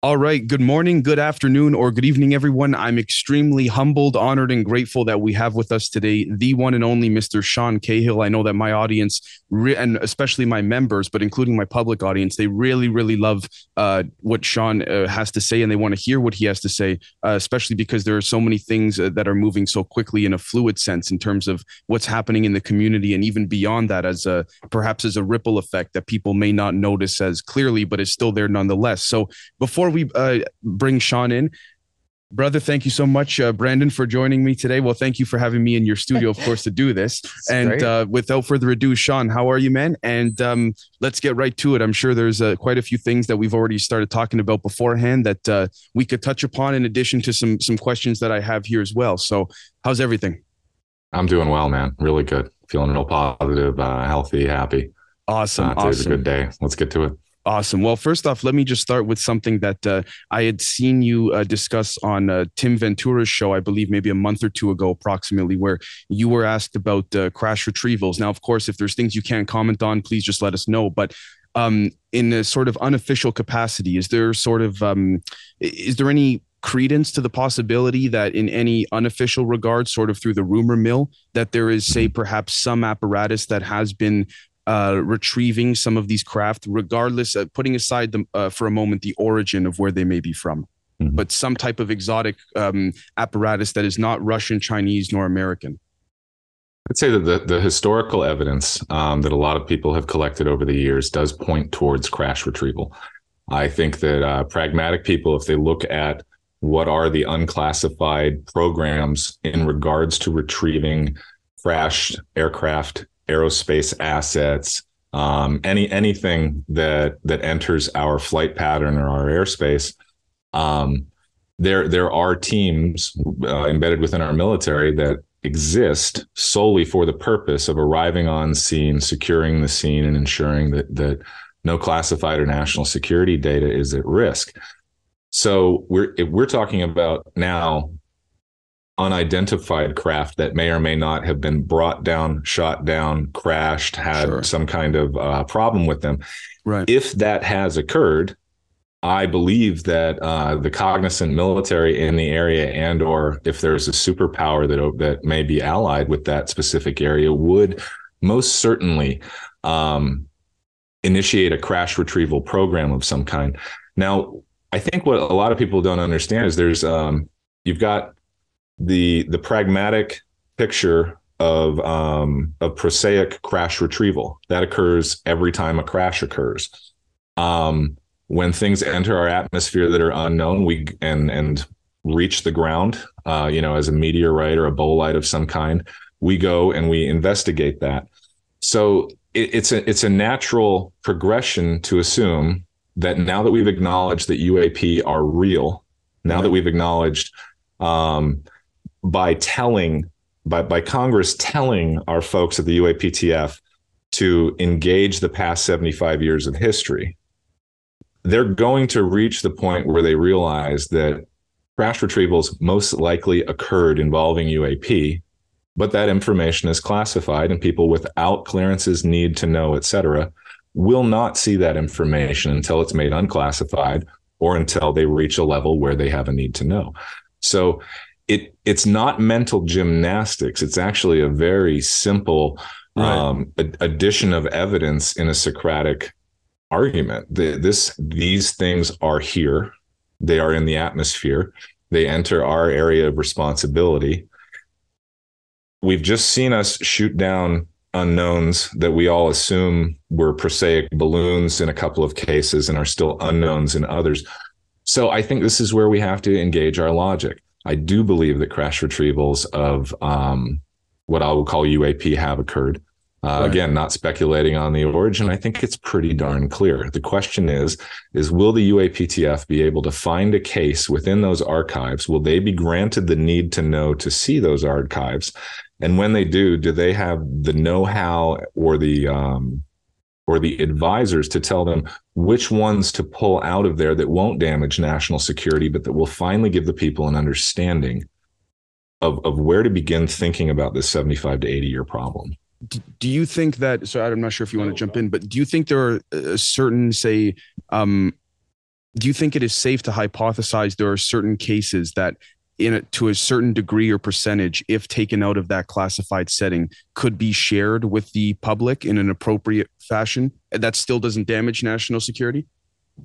All right. Good morning, good afternoon, or good evening, everyone. I'm extremely humbled, honored, and grateful that we have with us today the one and only Mr. Sean Cahill. I know that my audience, and especially my members, but including my public audience, they really, really love uh, what Sean uh, has to say and they want to hear what he has to say, uh, especially because there are so many things uh, that are moving so quickly in a fluid sense in terms of what's happening in the community and even beyond that, as a perhaps as a ripple effect that people may not notice as clearly, but is still there nonetheless. So before we uh, bring Sean in, brother, thank you so much, uh, Brandon, for joining me today. Well, thank you for having me in your studio, of course, to do this. and uh, without further ado, Sean, how are you, man? And um, let's get right to it. I'm sure there's uh, quite a few things that we've already started talking about beforehand that uh, we could touch upon, in addition to some some questions that I have here as well. So, how's everything? I'm doing well, man. Really good. Feeling real positive, uh, healthy, happy. Awesome. Uh, today's awesome. a good day. Let's get to it. Awesome. Well, first off, let me just start with something that uh, I had seen you uh, discuss on uh, Tim Ventura's show, I believe maybe a month or two ago, approximately, where you were asked about uh, crash retrievals. Now, of course, if there's things you can't comment on, please just let us know. But um, in a sort of unofficial capacity, is there sort of um, is there any credence to the possibility that in any unofficial regard, sort of through the rumor mill, that there is, say, perhaps some apparatus that has been uh, retrieving some of these craft, regardless, of putting aside the, uh, for a moment the origin of where they may be from, Mhm. but some type of exotic um, apparatus that is not Russian, Chinese, nor American. I'd say that the, the historical evidence um, that a lot of people have collected over the years does point towards crash retrieval. I think that uh, pragmatic people, if they look at what are the unclassified programs in regards to retrieving crashed aircraft, aerospace assets, um, any anything that that enters our flight pattern or our airspace, um, there there are teams uh, embedded within our military that exist solely for the purpose of arriving on scene, securing the scene, and ensuring that that no classified or national security data is at risk. So we're we're talking about now unidentified craft that may or may not have been brought down, shot down, crashed, had Sure. some kind of uh, problem with them. Right. If that has occurred, I believe that uh, the cognizant military in the area, and or if there's a superpower that that may be allied with that specific area, would most certainly um, initiate a crash retrieval program of some kind. Now, I think what a lot of people don't understand is there's um, you've got the the pragmatic picture of um, of prosaic crash retrieval that occurs every time a crash occurs. Um, when things enter our atmosphere that are unknown, we and and reach the ground, uh, you know, as a meteorite or a bolide of some kind, we go and we investigate that. So it, it's a it's a natural progression to assume that now that we've acknowledged that UAP are real, now that we've acknowledged um, by telling by by Congress telling our folks at the UAPTF to engage the past 75 years of history, they're going to reach the point where they realize that crash retrievals most likely occurred involving UAP, but that information is classified and people without clearances need to know, et cetera, will not see that information until it's made unclassified or until they reach a level where they have a need to know. So it it's not mental gymnastics. It's actually a very simple Right. um, ad- addition of evidence in a Socratic argument. The, this these things are here. They are in the atmosphere. They enter our area of responsibility. We've just seen us shoot down unknowns that we all assume were prosaic balloons in a couple of cases and are still unknowns in others. So I think this is where we have to engage our logic. I do believe that crash retrievals of um, what I will call UAP have occurred. Uh, right. Again, not speculating on the origin. I think it's pretty darn clear. The question is, is will the UAPTF be able to find a case within those archives? Will they be granted the need to know to see those archives? And when they do, do they have the know-how or the um, or the advisors to tell them which ones to pull out of there that won't damage national security, but that will finally give the people an understanding of, of where to begin thinking about this 75 to 80 year problem? do you think that so i'm not sure if you want to jump in but do you think there are a certain say um do you think it is safe to hypothesize there are certain cases that in a, to a certain degree or percentage if taken out of that classified setting could be shared with the public in an appropriate fashion that still doesn't damage national security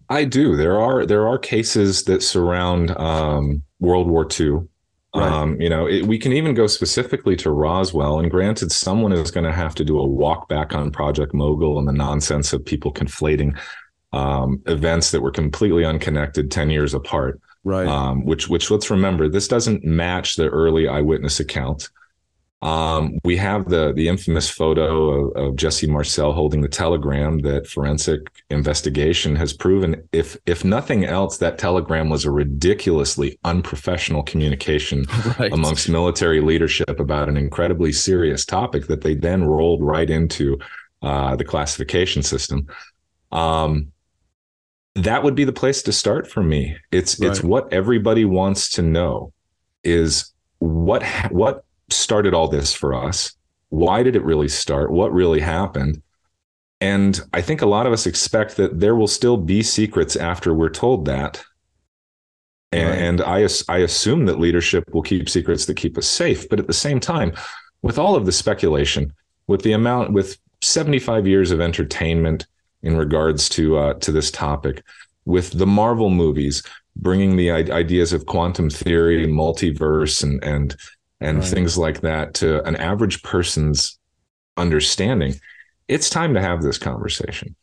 i do there are there are cases that surround um, world war ii Right. Um, you know, it, we can even go specifically to Roswell. And granted, someone is going to have to do a walk back on Project Mogul and the nonsense of people conflating um, events that were completely unconnected 10 years apart. Right. Um, which, which let's remember, this doesn't match the early eyewitness account. Um, we have the the infamous photo of, of, Jesse Marcel holding the telegram that forensic investigation has proven, if if nothing else, that telegram was a ridiculously unprofessional communication right. amongst military leadership about an incredibly serious topic that they then rolled right into uh, the classification system. Um, that would be the place to start for me. It's right. it's what everybody wants to know is what what started all this for us? Why did it really start? What really happened? And I think a lot of us expect that there will still be secrets after we're told that. And, right. and I, I assume that leadership will keep secrets that keep us safe. But at the same time, with all of the speculation, with the amount, with 75 years of entertainment in regards to uh, to this topic, with the Marvel movies bringing the ideas of quantum theory, multiverse, and and and right. things like that to an average person's understanding, it's time to have this conversation.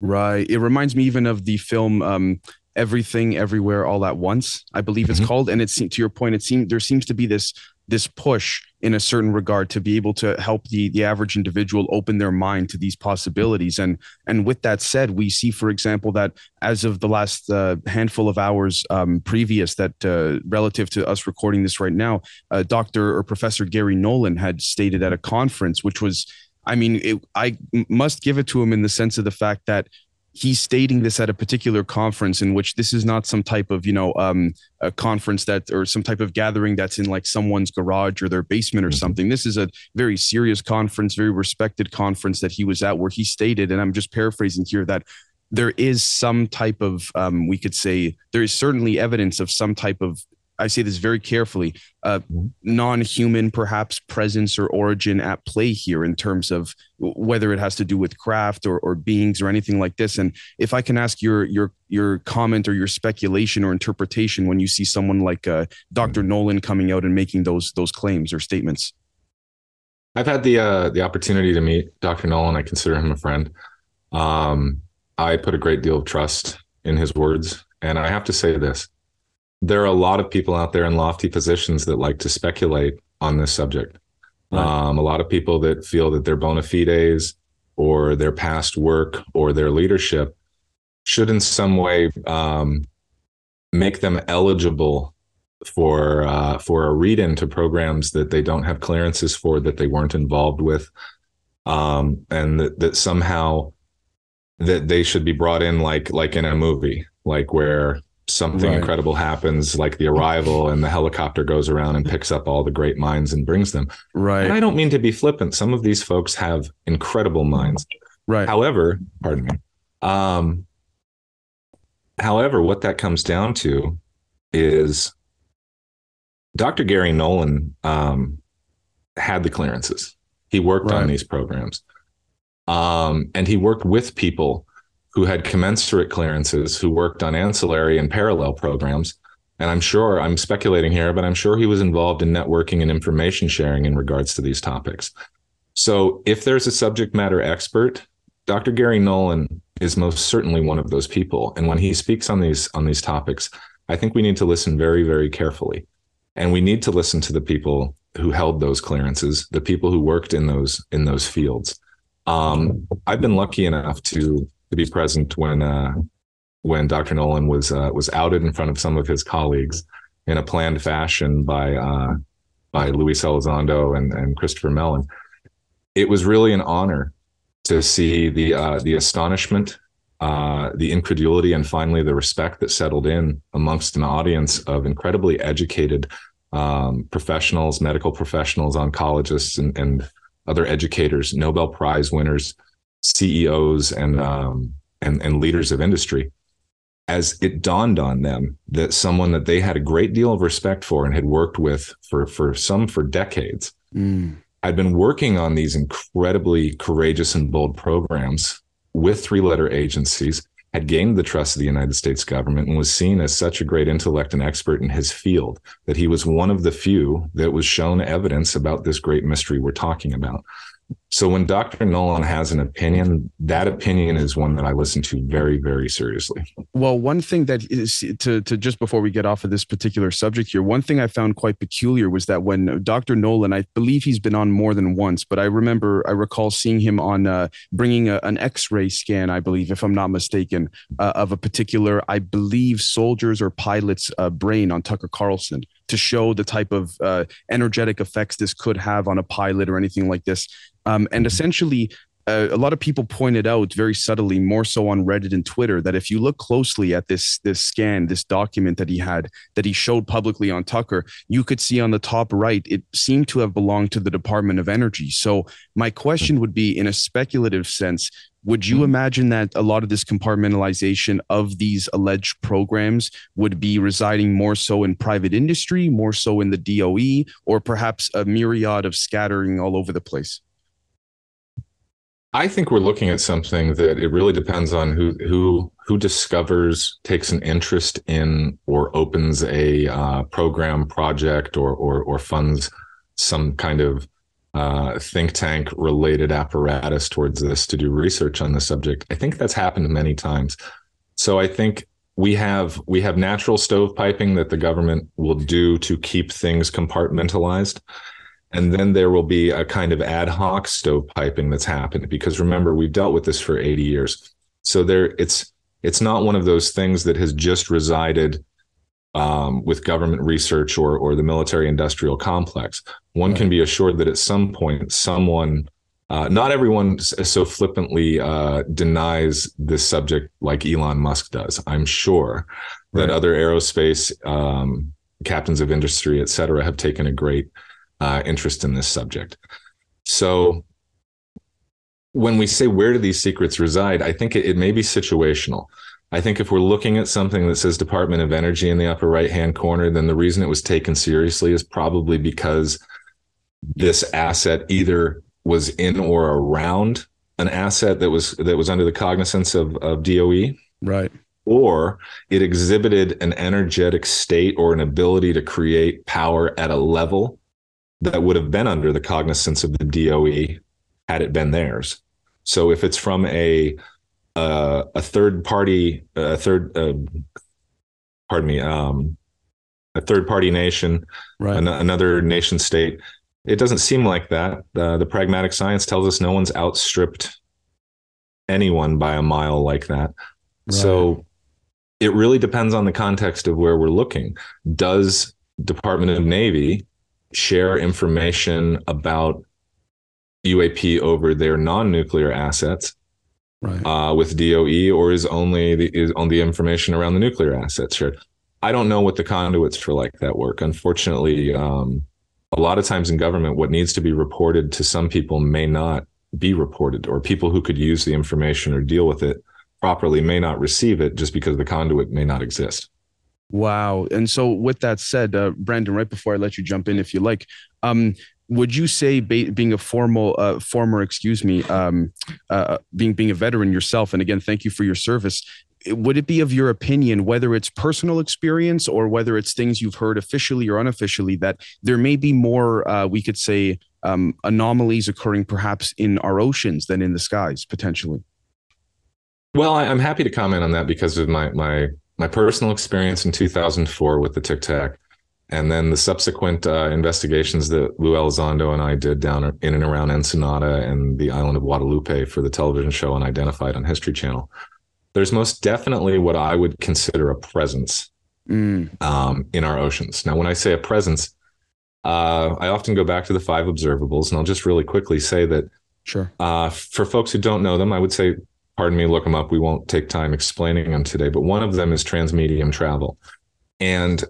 Right. It reminds me even of the film um, Everything Everywhere All at Once, I believe it's mm-hmm. called. And it's to your point, it seems there seems to be this this push in a certain regard to be able to help the the average individual open their mind to these possibilities. And and with that said we see for example that as of the last uh, handful of hours um, previous that uh, relative to us recording this right now uh, dr or professor garry nolan had stated at a conference which was I mean, it, I must give it to him in the sense of the fact that he's stating this at a particular conference in which this is not some type of you know um, a conference that or some type of gathering that's in like someone's garage or their basement or mm-hmm. something this is a very serious conference very respected conference that he was at where he stated and i'm just paraphrasing here that there is some type of um, we could say there is certainly evidence of some type of I say this very carefully, uh, mm-hmm. non-human perhaps presence or origin at play here in terms of whether it has to do with craft or, or beings or anything like this. And if I can ask your your your comment or your speculation or interpretation when you see someone like uh, Dr. Mm-hmm. Nolan coming out and making those those claims or statements. I've had the uh, the opportunity to meet Dr. Nolan. I consider him a friend. Um, I put a great deal of trust in his words, and I have to say this there are a lot of people out there in lofty positions that like to speculate on this subject. Right. Um, a lot of people that feel that their bona fides or their past work or their leadership should in some way um, make them eligible for uh, for a read into programs that they don't have clearances for that they weren't involved with um, and that, that somehow that they should be brought in like like in a movie like where something right. incredible happens, like the arrival, and the helicopter goes around and picks up all the great minds and brings them. Right. And I don't mean to be flippant. Some of these folks have incredible minds. Right. However, pardon me. Um, however, what that comes down to is Dr. Garry Nolan um, had the clearances. He worked right. on these programs. Um, and he worked with people who had commensurate clearances who worked on ancillary and parallel programs. And I'm sure, I'm speculating here, but I'm sure he was involved in networking and information sharing in regards to these topics. So if there's a subject matter expert, Dr. Garry Nolan is most certainly one of those people. And when he speaks on these on these topics, I think we need to listen very, very carefully. And we need to listen to the people who held those clearances, the people who worked in those in those fields. Um, I've been lucky enough to be present when uh, when Dr. Nolan was uh, was outed in front of some of his colleagues in a planned fashion by uh, by Luis Elizondo and, and Christopher Mellon. It was really an honor to see the uh, the astonishment, uh, the incredulity, and finally the respect that settled in amongst an audience of incredibly educated um, professionals, medical professionals, oncologists, and, and, other educators, Nobel Prize winners, CEOs, and um, and, and leaders of industry. As it dawned on them that someone that they had a great deal of respect for and had worked with for for some for decades mm. I'd been working on these incredibly courageous and bold programs with three letter agencies, had gained the trust of the United States government, and was seen as such a great intellect and expert in his field that he was one of the few that was shown evidence about this great mystery we're talking about. So when Dr. Nolan has an opinion, that opinion is one that I listen to very, very seriously. Well, one thing that is to, to just before we get off of this particular subject here, one thing I found quite peculiar was that when Dr. Nolan, I believe he's been on more than once, but I remember, I recall seeing him on uh, bringing a, an X-ray scan, I believe, if I'm not mistaken, uh, of a particular, I believe, soldiers or pilots' uh, brain on Tucker Carlson to show the type of uh, energetic effects this could have on a pilot or anything like this. Um, and essentially, uh, a lot of people pointed out very subtly, more so on Reddit and Twitter, that if you look closely at this this scan, this document that he had that he showed publicly on Tucker, you could see on the top right it seemed to have belonged to the Department of Energy. So my question would be, in a speculative sense, would you mm-hmm. imagine that a lot of this compartmentalization of these alleged programs would be residing more so in private industry, more so in the DOE, or perhaps a myriad of scattering all over the place? I think we're looking at something that it really depends on who who who discovers, takes an interest in, or opens a uh, program, project, or or or funds some kind of uh, think tank related apparatus towards this to do research on the subject. I think that's happened many times. So I think we have we have natural stovepiping that the government will do to keep things compartmentalized and then there will be a kind of ad hoc stovepiping that's happened because remember we've dealt with this for 80 years so there it's it's not one of those things that has just resided um, with government research or or the military industrial complex one right. can be assured that at some point someone uh, not everyone so flippantly uh, denies this subject like Elon Musk does. I'm sure right. that other aerospace um, captains of industry, et cetera, have taken a great uh, interest in this subject. So when we say where do these secrets reside, I think it, it, may be situational. I think if we're looking at something that says Department of Energy in the upper right hand corner, then the reason it was taken seriously is probably because this asset either was in or around an asset that was that was under the cognizance of, of DOE. Right. Or it exhibited an energetic state or an ability to create power at a level that would have been under the cognizance of the DOE had it been theirs. So if it's from a uh, a third party, a third, uh, pardon me, um, a third party nation, right. an- another nation state, it doesn't seem like that. Uh, the pragmatic science tells us no one's outstripped anyone by a mile like that. Right. So it really depends on the context of where we're looking. Does Department of Navy share information about UAP over their non-nuclear assets right. uh, with DOE, or is only the is on the information around the nuclear assets shared? I don't know what the conduits for like that work. Unfortunately, um, a lot of times in government, what needs to be reported to some people may not be reported, or people who could use the information or deal with it properly may not receive it just because the conduit may not exist. Wow. And so, with that said, uh, Brandon, right before I let you jump in, if you like, um, would you say ba- being a formal uh, former, excuse me, um, uh, being being a veteran yourself, and again, thank you for your service. Would it be of your opinion, whether it's personal experience or whether it's things you've heard officially or unofficially, that there may be more, uh, we could say, um, anomalies occurring perhaps in our oceans than in the skies potentially? Well, I, am happy to comment on that because of my my my personal experience in 2004 with the Tic Tac, and then the subsequent uh, investigations that Lou Elizondo and I did down in and around Ensenada and the island of Guadalupe for the television show Unidentified on History Channel, there's most definitely what I would consider a presence mm. um, in our oceans. Now, when I say a presence, uh, I often go back to the five observables, and I'll just really quickly say that sure. Uh, for folks who don't know them, I would say, pardon me, look them up. We won't take time explaining them today, but one of them is transmedium travel. And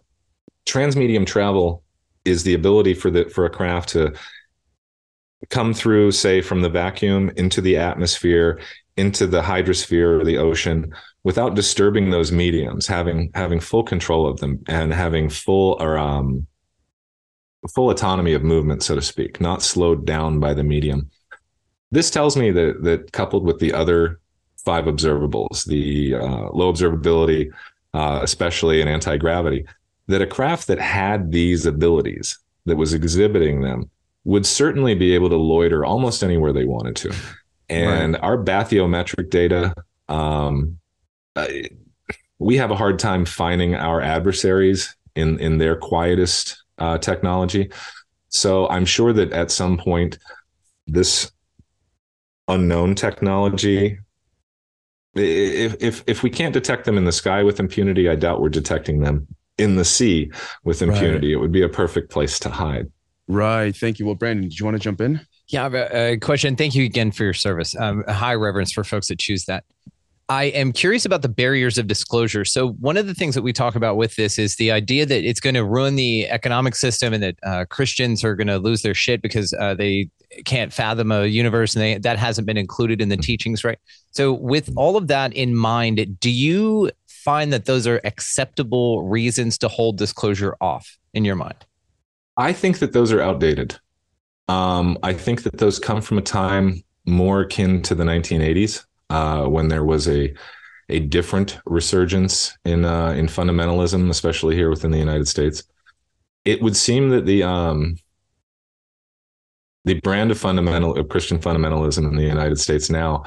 transmedium travel is the ability for the for a craft to come through say from the vacuum into the atmosphere into the hydrosphere or the ocean without disturbing those mediums having having full control of them and having full or um full autonomy of movement so to speak not slowed down by the medium this tells me that that coupled with the other five observables the uh, low observability uh, especially in anti-gravity that a craft that had these abilities, that was exhibiting them, would certainly be able to loiter almost anywhere they wanted to. And right. our bathymetric data, um, we have a hard time finding our adversaries in in their quietest uh, technology. So I'm sure that at some point, this unknown technology if if if we can't detect them in the sky with impunity, I doubt we're detecting them in the sea with impunity. Right. It would be a perfect place to hide. Right. Thank you. Well, Brandon, did you want to jump in? Yeah, I have a, a question. Thank you again for your service. Um, high reverence for folks that choose that. I am curious about the barriers of disclosure. So, one of the things that we talk about with this is the idea that it's going to ruin the economic system and that uh, Christians are going to lose their shit because uh, they can't fathom a universe and they, that hasn't been included in the teachings, right? So, with all of that in mind, do you find that those are acceptable reasons to hold disclosure off in your mind? I think that those are outdated. Um, I think that those come from a time more akin to the 1980s uh, when there was a a different resurgence in uh, in fundamentalism, especially here within the United States. It would seem that the um, the brand of fundamental of Christian fundamentalism in the United States now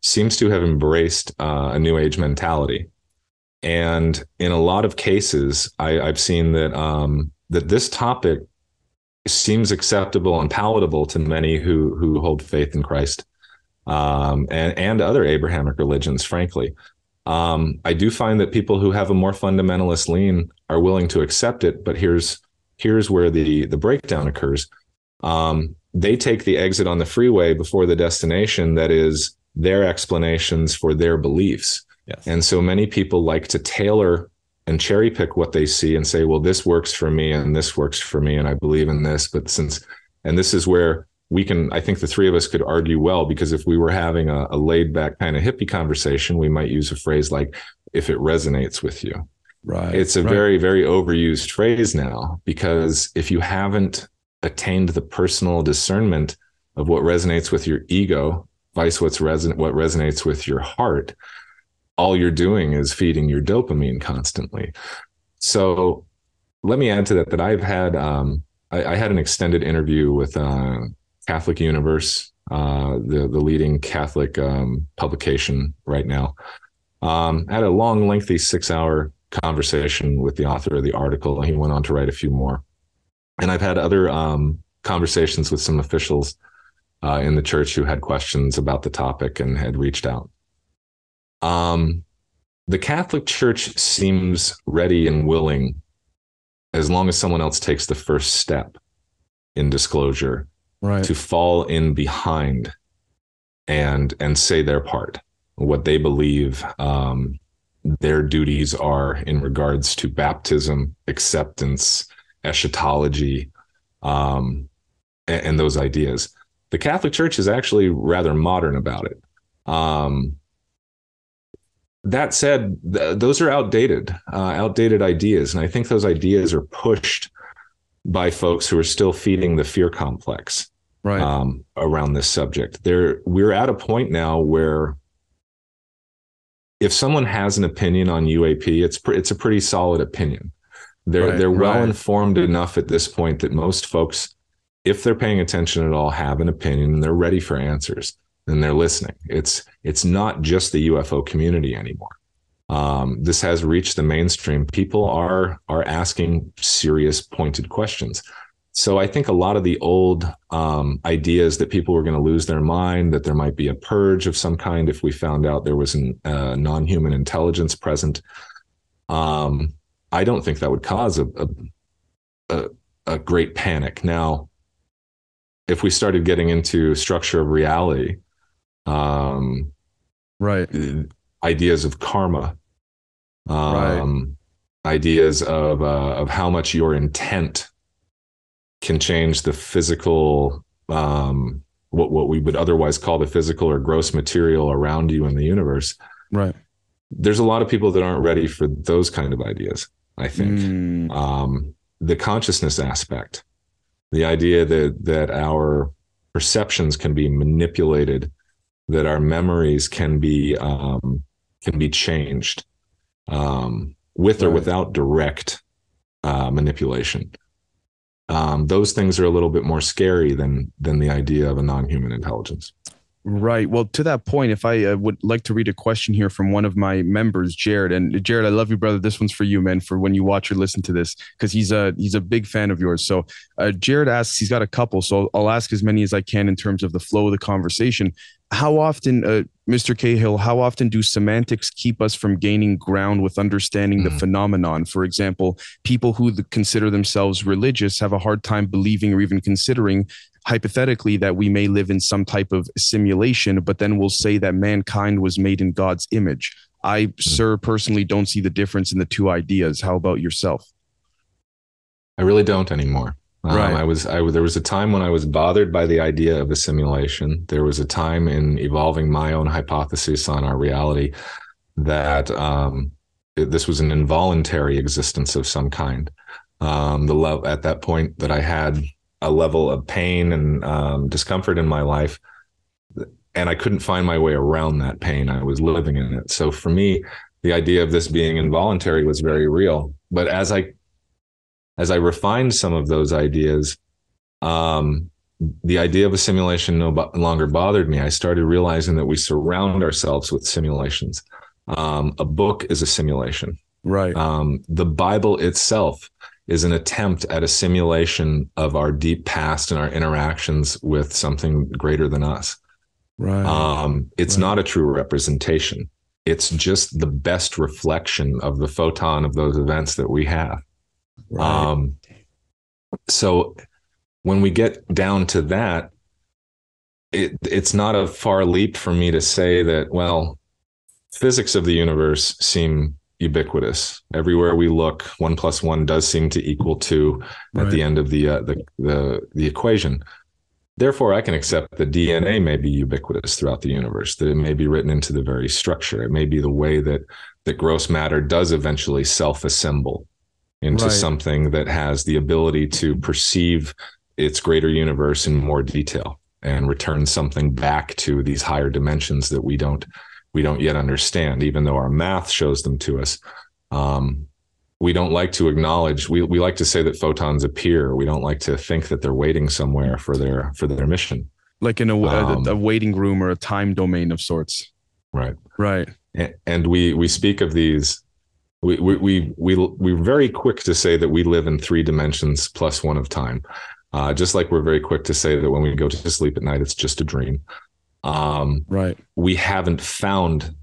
seems to have embraced uh, a new age mentality and in a lot of cases, I, have seen that um, that this topic seems acceptable and palatable to many who who hold faith in Christ um, and and other Abrahamic religions. Frankly, um, I do find that people who have a more fundamentalist lean are willing to accept it. But here's here's where the the breakdown occurs. Um, they take the exit on the freeway before the destination that is their explanations for their beliefs. Yes. And so many people like to tailor and cherry pick what they see and say, well, this works for me and this works for me. And I believe in this. But since, and this is where we can, I think the three of us could argue well, because if we were having a, a laid back kind of hippie conversation, we might use a phrase like, if it resonates with you. Right. It's a right. very, very overused phrase now because if you haven't attained the personal discernment of what resonates with your ego, vice what's reson- what resonates with your heart, all you're doing is feeding your dopamine constantly. So let me add to that that I've had um, I, I, had an extended interview with uh, Catholic Universe, uh, the the leading Catholic um, publication right now. Um, had a long, lengthy six hour conversation with the author of the article, and he went on to write a few more. And I've had other um, conversations with some officials uh, in the church who had questions about the topic and had reached out. Um, the Catholic Church seems ready and willing, as long as someone else takes the first step in disclosure, right. to fall in behind and and say their part, what they believe um, their duties are in regards to baptism, acceptance, eschatology, um, and, and, those ideas. The Catholic Church is actually rather modern about it. Um, that said, th- those are outdated, uh, outdated ideas, and I think those ideas are pushed by folks who are still feeding the fear complex right. um, around this subject. There, we're at a point now where if someone has an opinion on UAP, it's it's a pretty solid opinion. They're right, they're well right. informed enough at this point that most folks, if they're paying attention at all, have an opinion and they're ready for answers and they're listening. It's it's not just the UFO community anymore. Um, this has reached the mainstream. People are are asking serious, pointed questions. So I think a lot of the old um, ideas that people were going to lose their mind, that there might be a purge of some kind if we found out there was a uh, non-human intelligence present. Um, I don't think that would cause a, a, a, great panic. Now, if we started getting into structure of reality, um, right, ideas of karma, um, right. ideas of uh, of how much your intent can change the physical um, what what we would otherwise call the physical or gross material around you in the universe. Right. There's a lot of people that aren't ready for those kind of ideas. I think mm. um, the consciousness aspect, the idea that that our perceptions can be manipulated, that our memories can be um, can be changed um, with right. or without direct uh, manipulation um, those things are a little bit more scary than than the idea of a non-human intelligence Right. Well, to that point, if I uh, would like to read a question here from one of my members, Jared, and Jared, I love you, brother. This one's for you, man. For when you watch or listen to this, because he's a he's a big fan of yours. So, uh, Jared asks, he's got a couple, so I'll ask as many as I can in terms of the flow of the conversation. How often, uh, Mr. Cahill, how often do semantics keep us from gaining ground with understanding mm. the phenomenon? For example, people who consider themselves religious have a hard time believing or even considering hypothetically that we may live in some type of simulation, but then we'll say that mankind was made in God's image. I, mm-hmm. sir, personally don't see the difference in the two ideas. How about yourself? I really don't anymore. Um, right. I was, I there was a time when I was bothered by the idea of a simulation. There was a time in evolving my own hypothesis on our reality that um, this was an involuntary existence of some kind. Um, the love at that point that I had a level of pain and um, discomfort in my life and i couldn't find my way around that pain i was living in it so for me the idea of this being involuntary was very real but as i as i refined some of those ideas um, the idea of a simulation no longer bothered me i started realizing that we surround ourselves with simulations um, a book is a simulation right um, the bible itself is an attempt at a simulation of our deep past and our interactions with something greater than us. Right. Um, it's right. not a true representation. It's just the best reflection of the photon of those events that we have. Right. Um, so when we get down to that, it, it's not a far leap for me to say that, well, physics of the universe seem ubiquitous. Everywhere we look, one plus one does seem to equal two right. at the end of the, uh, the the the equation. Therefore, I can accept that DNA may be ubiquitous throughout the universe. That it may be written into the very structure. It may be the way that that gross matter does eventually self-assemble into right. something that has the ability to perceive its greater universe in more detail and return something back to these higher dimensions that we don't we don't yet understand, even though our math shows them to us. Um, we don't like to acknowledge. We we like to say that photons appear. We don't like to think that they're waiting somewhere for their for their mission, like in a, um, a, a waiting room or a time domain of sorts. Right. Right. And we we speak of these. We we we we we're very quick to say that we live in three dimensions plus one of time. Uh, just like we're very quick to say that when we go to sleep at night, it's just a dream. Um, right. We haven't found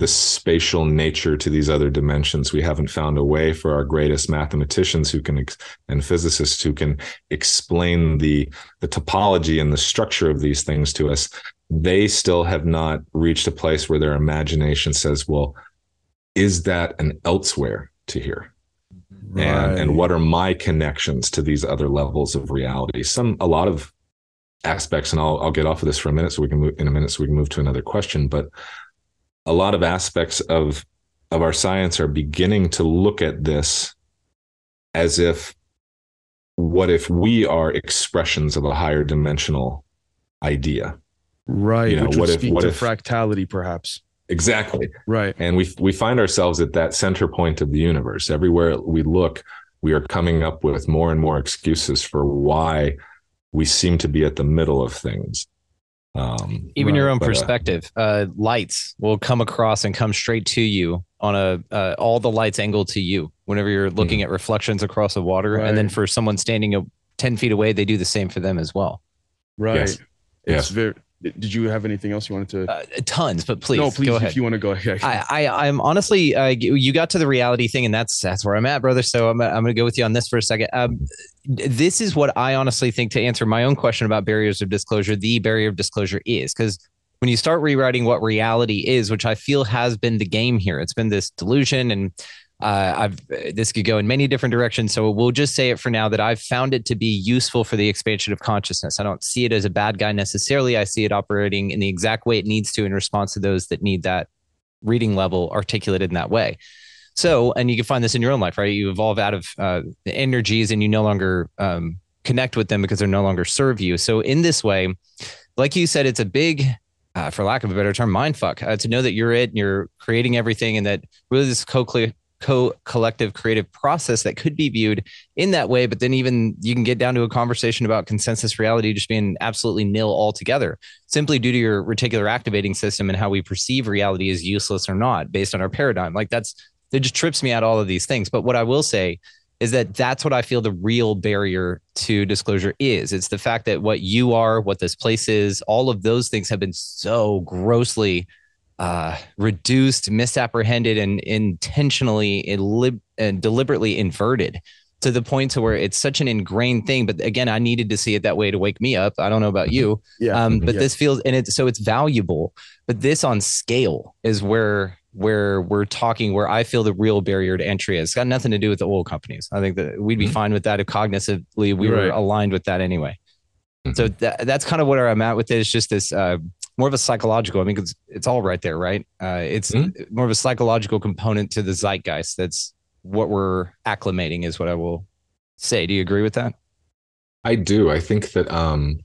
the spatial nature to these other dimensions. We haven't found a way for our greatest mathematicians who can and physicists who can explain the the topology and the structure of these things to us. They still have not reached a place where their imagination says, "Well, is that an elsewhere to here?" Right. And and what are my connections to these other levels of reality? Some a lot of aspects, and I'll I'll get off of this for a minute so we can move in a minute so we can move to another question. But a lot of aspects of of our science are beginning to look at this as if what if we are expressions of a higher dimensional idea right you know, which what if what if fractality perhaps exactly right and we we find ourselves at that center point of the universe everywhere we look we are coming up with more and more excuses for why we seem to be at the middle of things. Um, Even right, your own but, uh, perspective, uh, uh, lights will come across and come straight to you on a uh, all the lights angle to you whenever you're looking mm. at reflections across the water, right. and then for someone standing ten feet away, they do the same for them as well. Right. Yes. It's yes. very did you have anything else you wanted to? Uh, tons, but please, no, please, go ahead. if you want to go ahead. I, I, am honestly, uh, you got to the reality thing, and that's that's where I'm at, brother. So I'm, I'm going to go with you on this for a second. Um, this is what I honestly think to answer my own question about barriers of disclosure. The barrier of disclosure is because when you start rewriting what reality is, which I feel has been the game here, it's been this delusion and uh, I've this could go in many different directions. So we'll just say it for now that I've found it to be useful for the expansion of consciousness. I don't see it as a bad guy necessarily. I see it operating in the exact way it needs to in response to those that need that reading level articulated in that way. So, and you can find this in your own life, right? You evolve out of uh, the energies and you no longer um, connect with them because they're no longer serve you. So, in this way, like you said, it's a big uh, for lack of a better term, mind fuck. Uh, to know that you're it and you're creating everything, and that really this co co collective creative process that could be viewed in that way. But then even you can get down to a conversation about consensus reality just being absolutely nil altogether, simply due to your reticular activating system and how we perceive reality as useless or not based on our paradigm. Like that's it just trips me out all of these things. But what I will say is that that's what I feel the real barrier to disclosure is. It's the fact that what you are, what this place is, all of those things have been so grossly uh, reduced, misapprehended, and intentionally and deliberately inverted to the point to where it's such an ingrained thing. But again, I needed to see it that way to wake me up. I don't know about mm-hmm. you, yeah. Um, but yeah. this feels and it's so it's valuable. But this on scale is where where we're talking where I feel the real barrier to entry is. It's got nothing to do with the oil companies. I think that we'd be mm-hmm. fine with that if cognitively we right. were aligned with that anyway. Mm-hmm. So that, that's kind of where I'm at with it. It's just this uh, more of a psychological. I mean, it's it's all right there, right? Uh, it's mm-hmm. more of a psychological component to the zeitgeist. That's what we're acclimating, is what I will say. Do you agree with that? I do. I think that um,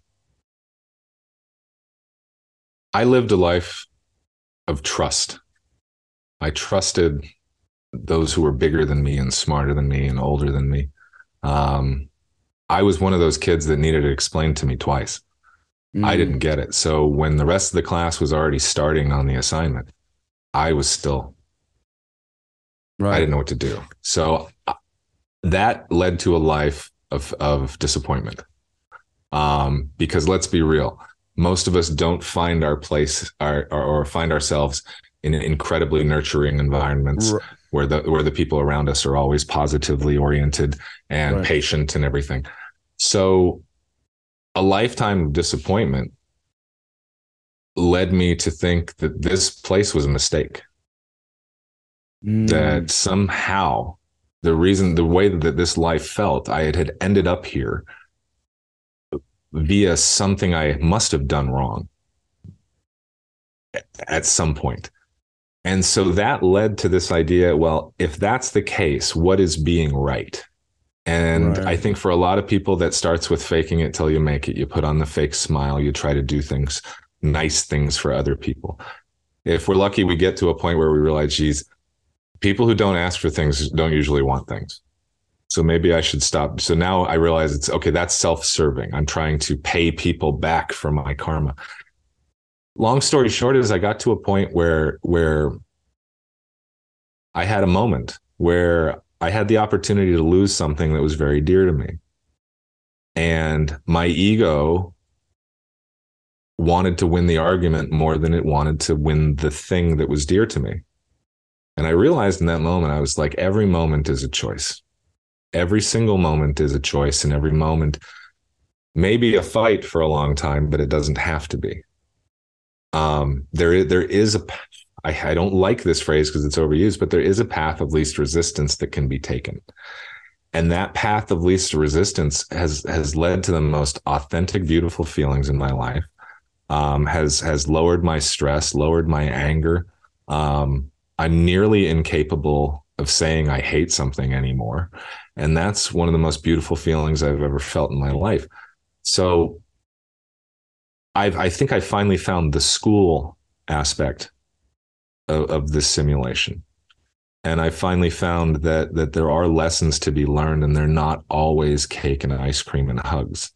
I lived a life of trust. I trusted those who were bigger than me and smarter than me and older than me. Um, I was one of those kids that needed it explained to me twice. Mm. I didn't get it. So when the rest of the class was already starting on the assignment, I was still, right. I didn't know what to do. So uh, that led to a life of, of disappointment. Um, because let's be real, most of us don't find our place our, or, or find ourselves in incredibly nurturing environments right. where the where the people around us are always positively oriented and right. patient and everything. So a lifetime of disappointment led me to think that this place was a mistake. Mm. That somehow the reason, the way that this life felt, I had, had ended up here via something I must have done wrong at some point. And so that led to this idea well, if that's the case, what is being right? And right. I think for a lot of people, that starts with faking it till you make it. You put on the fake smile, you try to do things, nice things for other people. If we're lucky, we get to a point where we realize, geez, people who don't ask for things don't usually want things. So maybe I should stop. So now I realize it's okay, that's self serving. I'm trying to pay people back for my karma. Long story short is I got to a point where, where I had a moment where I had the opportunity to lose something that was very dear to me. And my ego wanted to win the argument more than it wanted to win the thing that was dear to me. And I realized in that moment, I was like, every moment is a choice. Every single moment is a choice, and every moment may be a fight for a long time, but it doesn't have to be. Um, there, there is a I, I don't like this phrase because it's overused, but there is a path of least resistance that can be taken. And that path of least resistance has has led to the most authentic, beautiful feelings in my life. Um, has has lowered my stress, lowered my anger. Um, I'm nearly incapable of saying I hate something anymore, and that's one of the most beautiful feelings I've ever felt in my life. So, I've, I think I finally found the school aspect of, of this simulation and I finally found that that there are lessons to be learned, and they're not always cake and ice cream and hugs.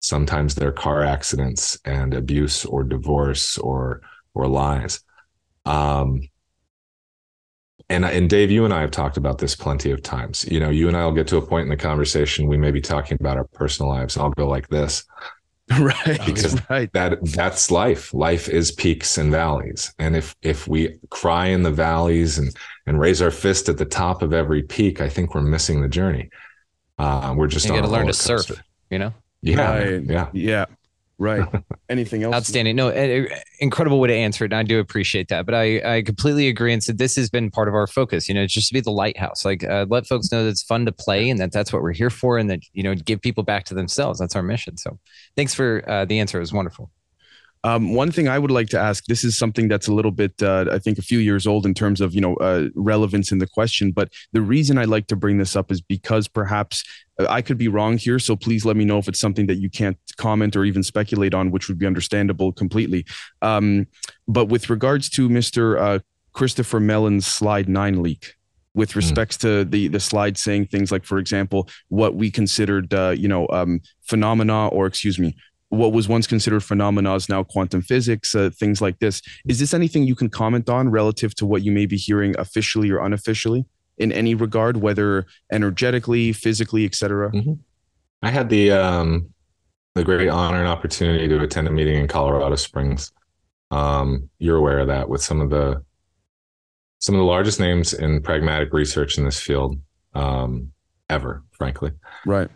Sometimes they're car accidents and abuse or divorce or or lies. Um, and and Dave, you and I have talked about this plenty of times. You know, you and I will get to a point in the conversation we may be talking about our personal lives. I'll go like this. right because right. that that's life. Life is peaks and valleys. And if if we cry in the valleys and and raise our fist at the top of every peak i think we're missing the journey. Uh we're just You got to learn to surf, you know? yeah Right. yeah. Yeah right anything else Outstanding. No, eh, eh, incredible way to answer it. And I do appreciate that. But I, I completely agree and said this has been part of our focus. You know, it's just to be the lighthouse. Like uh, let folks know that it's fun to play and that that's what we're here for and that, you know, give people back to themselves. That's our mission. So thanks for uh, the answer. It was wonderful. Um, one thing I would like to ask, this is something that's a little bit, uh, I think, a few years old in terms of you know uh, relevance in the question. But the reason I like to bring this up is because perhaps uh, I could be wrong here. So please let me know if it's something that you can't comment or even speculate on, which would be understandable completely. Um, but with regards to Mr. Uh, Christopher Mellon's slide nine leak. With respects to the the slide saying things like, for example, what we considered, uh, you know, um, phenomena, or excuse me, what was once considered phenomena is now quantum physics, uh, things like this. Is this anything you can comment on relative to what you may be hearing officially or unofficially in any regard, whether energetically, physically, etc.? i had the um the great honor and opportunity to attend a meeting in colorado springs um you're aware of that with some of the some of the largest names in pragmatic research in this field um ever frankly Right.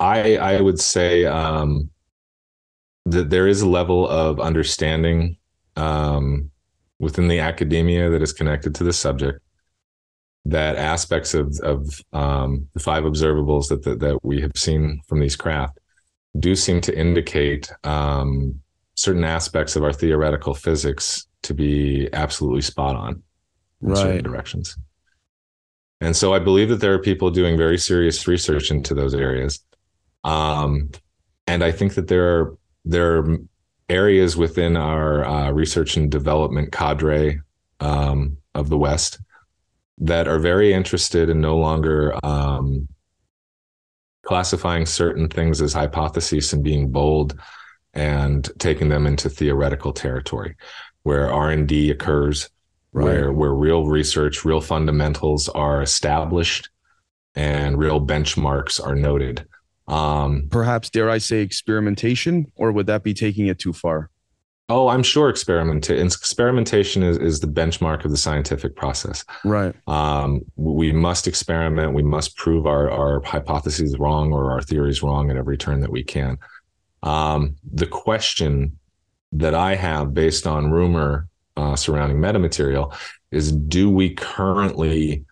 I I would say um, that there is a level of understanding um, within the academia that is connected to the subject that aspects of of um, the five observables that, that that we have seen from these craft do seem to indicate um, certain aspects of our theoretical physics to be absolutely spot on in certain directions. And so I believe that there are people doing very serious research into those areas. Um, and I think that there are there are areas within our uh, research and development cadre um, of the West that are very interested in no longer um, classifying certain things as hypotheses and being bold and taking them into theoretical territory where r&d occurs where where real research real fundamentals are established and real benchmarks are noted um, Perhaps, dare I say, experimentation, or would that be taking it too far? oh i'm sure experiment experimentation is, is the benchmark of the scientific process Right. um, we must experiment we must prove our, our hypotheses wrong or our theories wrong at every turn that we can um, the question that i have based on rumor uh, surrounding metamaterial is do we currently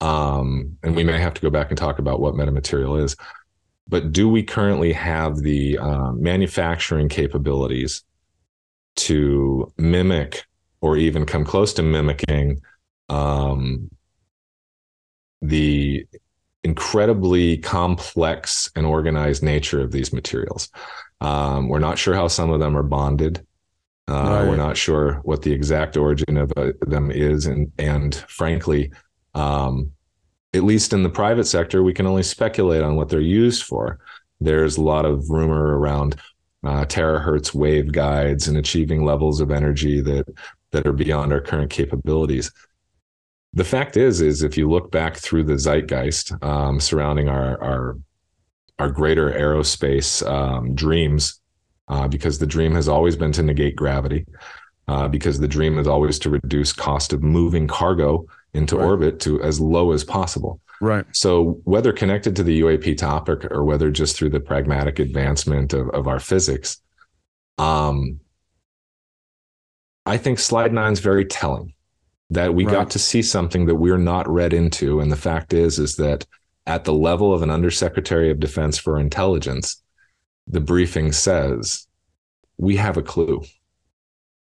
um, and we may have to go back and talk about what metamaterial is but do we currently have the uh, manufacturing capabilities to mimic or even come close to mimicking um, the incredibly complex and organized nature of these materials. Um, we're not sure how some of them are bonded. Uh, Right. We're not sure what the exact origin of uh, them is, and and frankly, um, at least in the private sector, we can only speculate on what they're used for. There's a lot of rumor around uh, terahertz wave guides and achieving levels of energy that that are beyond our current capabilities. The fact is, is if you look back through the zeitgeist um, surrounding our our our greater aerospace um, dreams, uh, because the dream has always been to negate gravity, uh, because the dream is always to reduce cost of moving cargo into Right. orbit to as low as possible. Right. So whether connected to the UAP topic or whether just through the pragmatic advancement of, of our physics, um, I think slide nine is very telling that we Right. got to see something that we're not read into. And the fact is, is that at the level of an undersecretary of defense for intelligence, the briefing says we have a clue.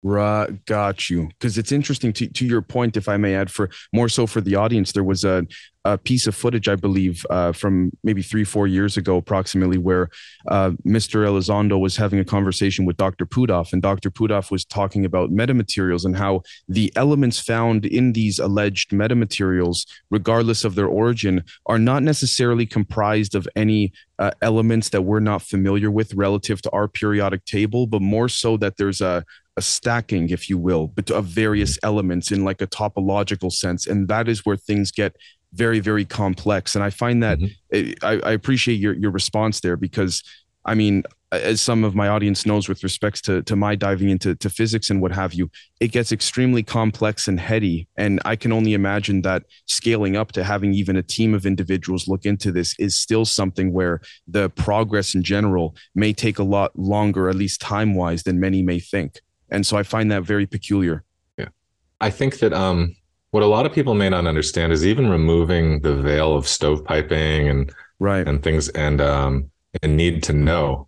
Right, got you. Because it's interesting to, to your point, if I may add, for more so for the audience, there was a, a piece of footage, I believe, uh, from maybe three, four years ago, approximately, where uh, Mr. Elizondo was having a conversation with Dr. Puthoff, and Dr. Puthoff was talking about metamaterials and how the elements found in these alleged metamaterials, regardless of their origin, are not necessarily comprised of any uh, elements that we're not familiar with relative to our periodic table, but more so that there's a a stacking, if you will, but of various elements in like a topological sense, and that is where things get very very complex and i find that mm-hmm. I, I, appreciate your your response there because i mean as some of my audience knows with respects to, to my diving into to physics and what have you it gets extremely complex and heady and i can only imagine that scaling up to having even a team of individuals look into this is still something where the progress in general may take a lot longer at least time wise than many may think and so i find that very peculiar. Yeah. I think that um what a lot of people may not understand is even removing the veil of stovepiping and right. and things and um and need to know.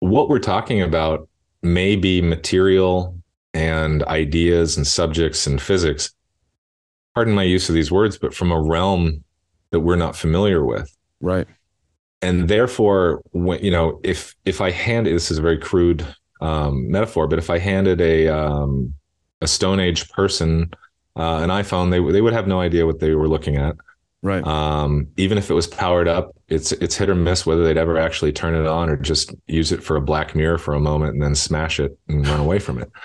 What we're talking about may be material and ideas and subjects and physics. Pardon my use of these words but from a realm that we're not familiar with. Right. And therefore when you know if if i hand this is a very crude um, metaphor but if i handed a um, a stone age person uh, an iPhone, they they would have no idea what they were looking at. Right. Um, even if it was powered up, it's it's hit or miss whether they'd ever actually turn it on or just use it for a black mirror for a moment and then smash it and run away from it.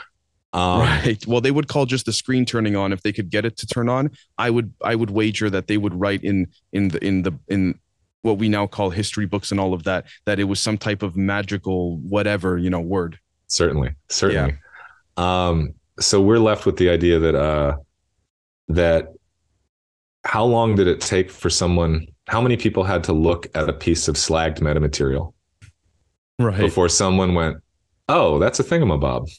Um, right. Well, they would call just the screen turning on if they could get it to turn on. I would I would wager that they would write in in the in the in what we now call history books and all of that that it was some type of magical whatever you know word. Certainly, certainly. Yeah. Um, so we're left with the idea that uh, that how long did it take for someone how many people had to look at a piece of slagged metamaterial right before someone went oh that's a thingamabob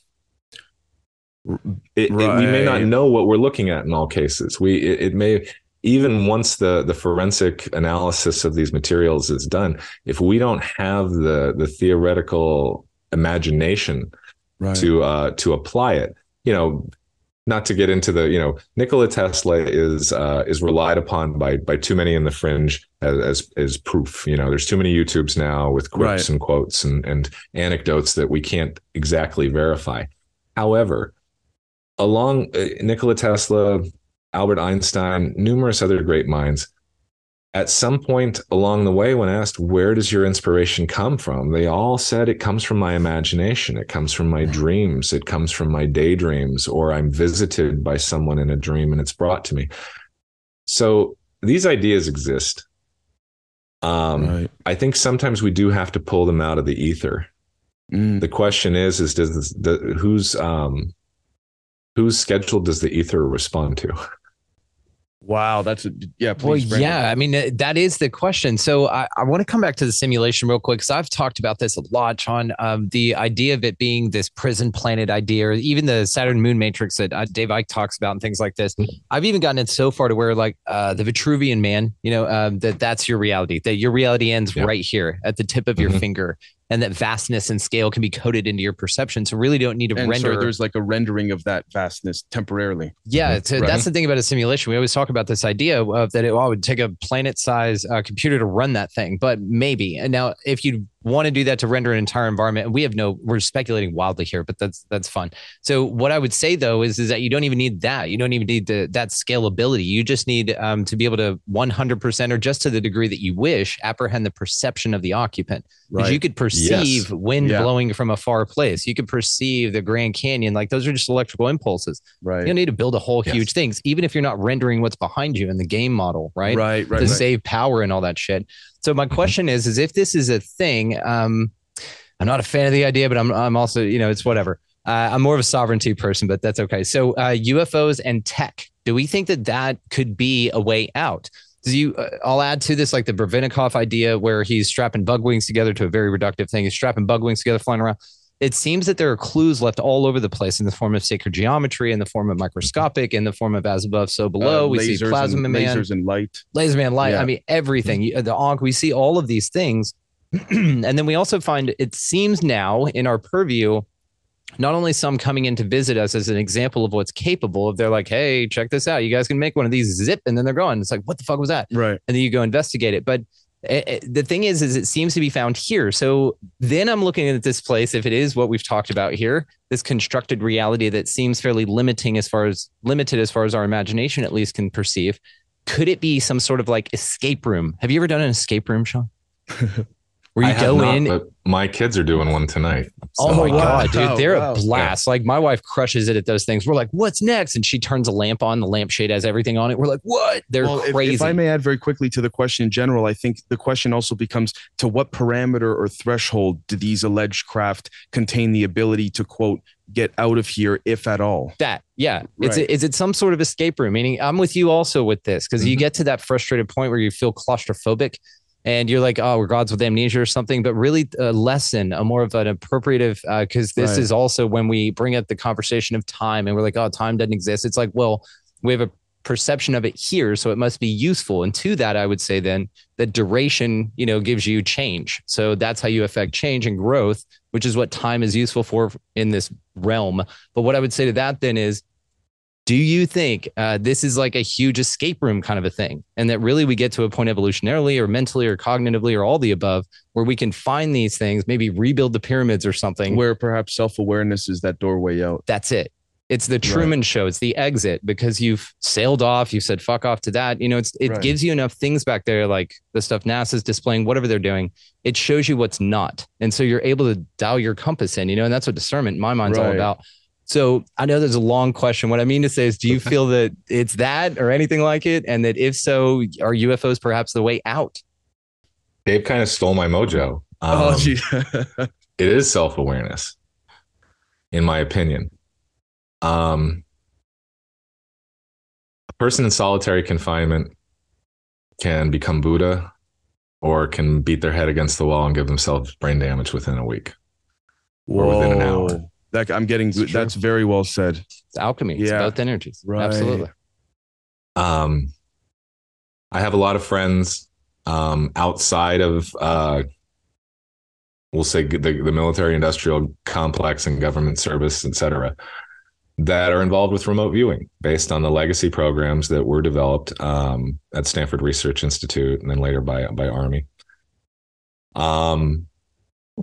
it, right. it, we may not know what we're looking at in all cases we it, it may even once the the forensic analysis of these materials is done if we don't have the the theoretical imagination right. to uh to apply it you know not to get into the you know Nikola Tesla is uh, is relied upon by by too many in the fringe as, as, as proof. You know, there's too many YouTubes now with quips right. and quotes and and anecdotes that we can't exactly verify. However, along uh, Nikola Tesla, Albert Einstein, numerous other great minds at some point along the way, when asked, where does your inspiration come from? They all said it comes from my imagination. It comes from my dreams. It comes from my daydreams, or I'm visited by someone in a dream and it's brought to me. So these ideas exist. Um, right. I think sometimes we do have to pull them out of the ether. Mm. The question is, is does the, who's, um, whose schedule does the ether respond to? Wow, that's a yeah. well, yeah. I mean, that is the question. So I, I want to come back to the simulation real quick because I've talked about this a lot, Sean. Um, the idea of it being this prison planet idea, or even the Saturn Moon Matrix that uh, Dave Icke talks about, and things like this. I've even gotten it so far to where, like, uh, the Vitruvian Man, you know, um, that that's your reality. That your reality ends yeah. right here at the tip of your mm-hmm. finger, and that vastness and scale can be coded into your perception. So really don't need to and render. So there's like a rendering of that vastness temporarily. Yeah, right. that's the thing about a simulation. We always talk about this idea of that it, oh, it would take a planet-size uh, computer to run that thing, but maybe. And now, if you want to do that to render an entire environment. And we have no, we're speculating wildly here, but that's that's fun. So what I would say though is is that you don't even need that. You don't even need the, that scalability. You just need um, to be able to 100% or just to the degree that you wish apprehend the perception of the occupant. Because right. you could perceive yes. wind yeah. blowing from a far place. You could perceive the Grand Canyon. Like those are just electrical impulses. Right. You don't need to build a whole yes. huge things, even if you're not rendering what's behind you in the game model, right? Right. Right. To right. save power and all that shit. So my question is, is if this is a thing, um, I'm not a fan of the idea, but I'm, I'm also, you know, it's whatever. Uh, I'm more of a sovereignty person, but that's okay. So uh, UFOs and tech, do we think that that could be a way out? Do you? Uh, I'll add to this like the Grebennikov idea, where he's strapping bug wings together to a very reductive thing. He's strapping bug wings together, flying around. It seems that there are clues left all over the place in the form of sacred geometry, in the form of microscopic, in the form of as above, so below. Uh, we see plasma and, man, lasers and light, laser man, light. Yeah. I mean, everything. The Ankh. We see all of these things, and then we also find it seems now in our purview not only some coming in to visit us as an example of what's capable of they're like hey check this out you guys can make one of these zip and then they're gone it's like what the fuck was that right and then you go investigate it but it, it, the thing is is it seems to be found here. So then i'm looking at this place if it is what we've talked about here this constructed reality that seems fairly limiting as far as limited as far as our imagination at least can perceive. Could it be some sort of like escape room? Have you ever done an escape room sean where you I go not, in. but my kids are doing one tonight. Oh my god, dude, they're wow. a blast. Like my wife crushes it at those things. We're like, "What's next?" And she turns a lamp on. The lampshade has everything on it. We're like, "What?" They're Well, if- crazy. If, I may add very quickly to the question in general, I think the question also becomes to what parameter or threshold do these alleged craft contain the ability to quote get out of here, if at all? that yeah it's Right. is it some sort of escape room meaning i'm with you also with this because you Mhm. get to that frustrated point where you feel claustrophobic and you're like oh we're gods with amnesia or something but really a lesson a more of an appropriative uh, because this Right. is also when we bring up the conversation of time and we're like oh time doesn't exist. It's like well we have a perception of it here so it must be useful. And to that i would say then that duration you know gives you change. So that's how you affect change and growth which is what time is useful for in this realm. But what i would say to that then is do you think uh, this is like a huge escape room kind of a thing? And that really we get to a point evolutionarily or mentally or cognitively or all the above where we can find these things maybe rebuild the pyramids or something. Where perhaps self awareness is that doorway out. that's it. It's the truman show. It's the exit because you've sailed off. You've said fuck off to that. You know it's it Right. gives you enough things back there like the stuff nasa's displaying whatever they're doing. It shows you what's not. And so you're able to dial your compass in you know and that's what discernment in my mind's all about so i know there's a long question what i mean to say is do you feel that it's that or anything like it and that if so are ufos perhaps the way out Dave kind of stole my mojo. oh, Um, gee. it is self-awareness in my opinion um a person in solitary confinement can become buddha or can beat their head against the wall and give themselves brain damage within a week or within an hour. Whoa. That, I'm getting It's true. that's very well said. it's alchemy it's Yeah. both energies Right. absolutely um i have a lot of friends um outside of uh we'll say the, the military industrial complex and government service et cetera that are involved with remote viewing based on the legacy programs that were developed um, at stanford research institute and then later by by army um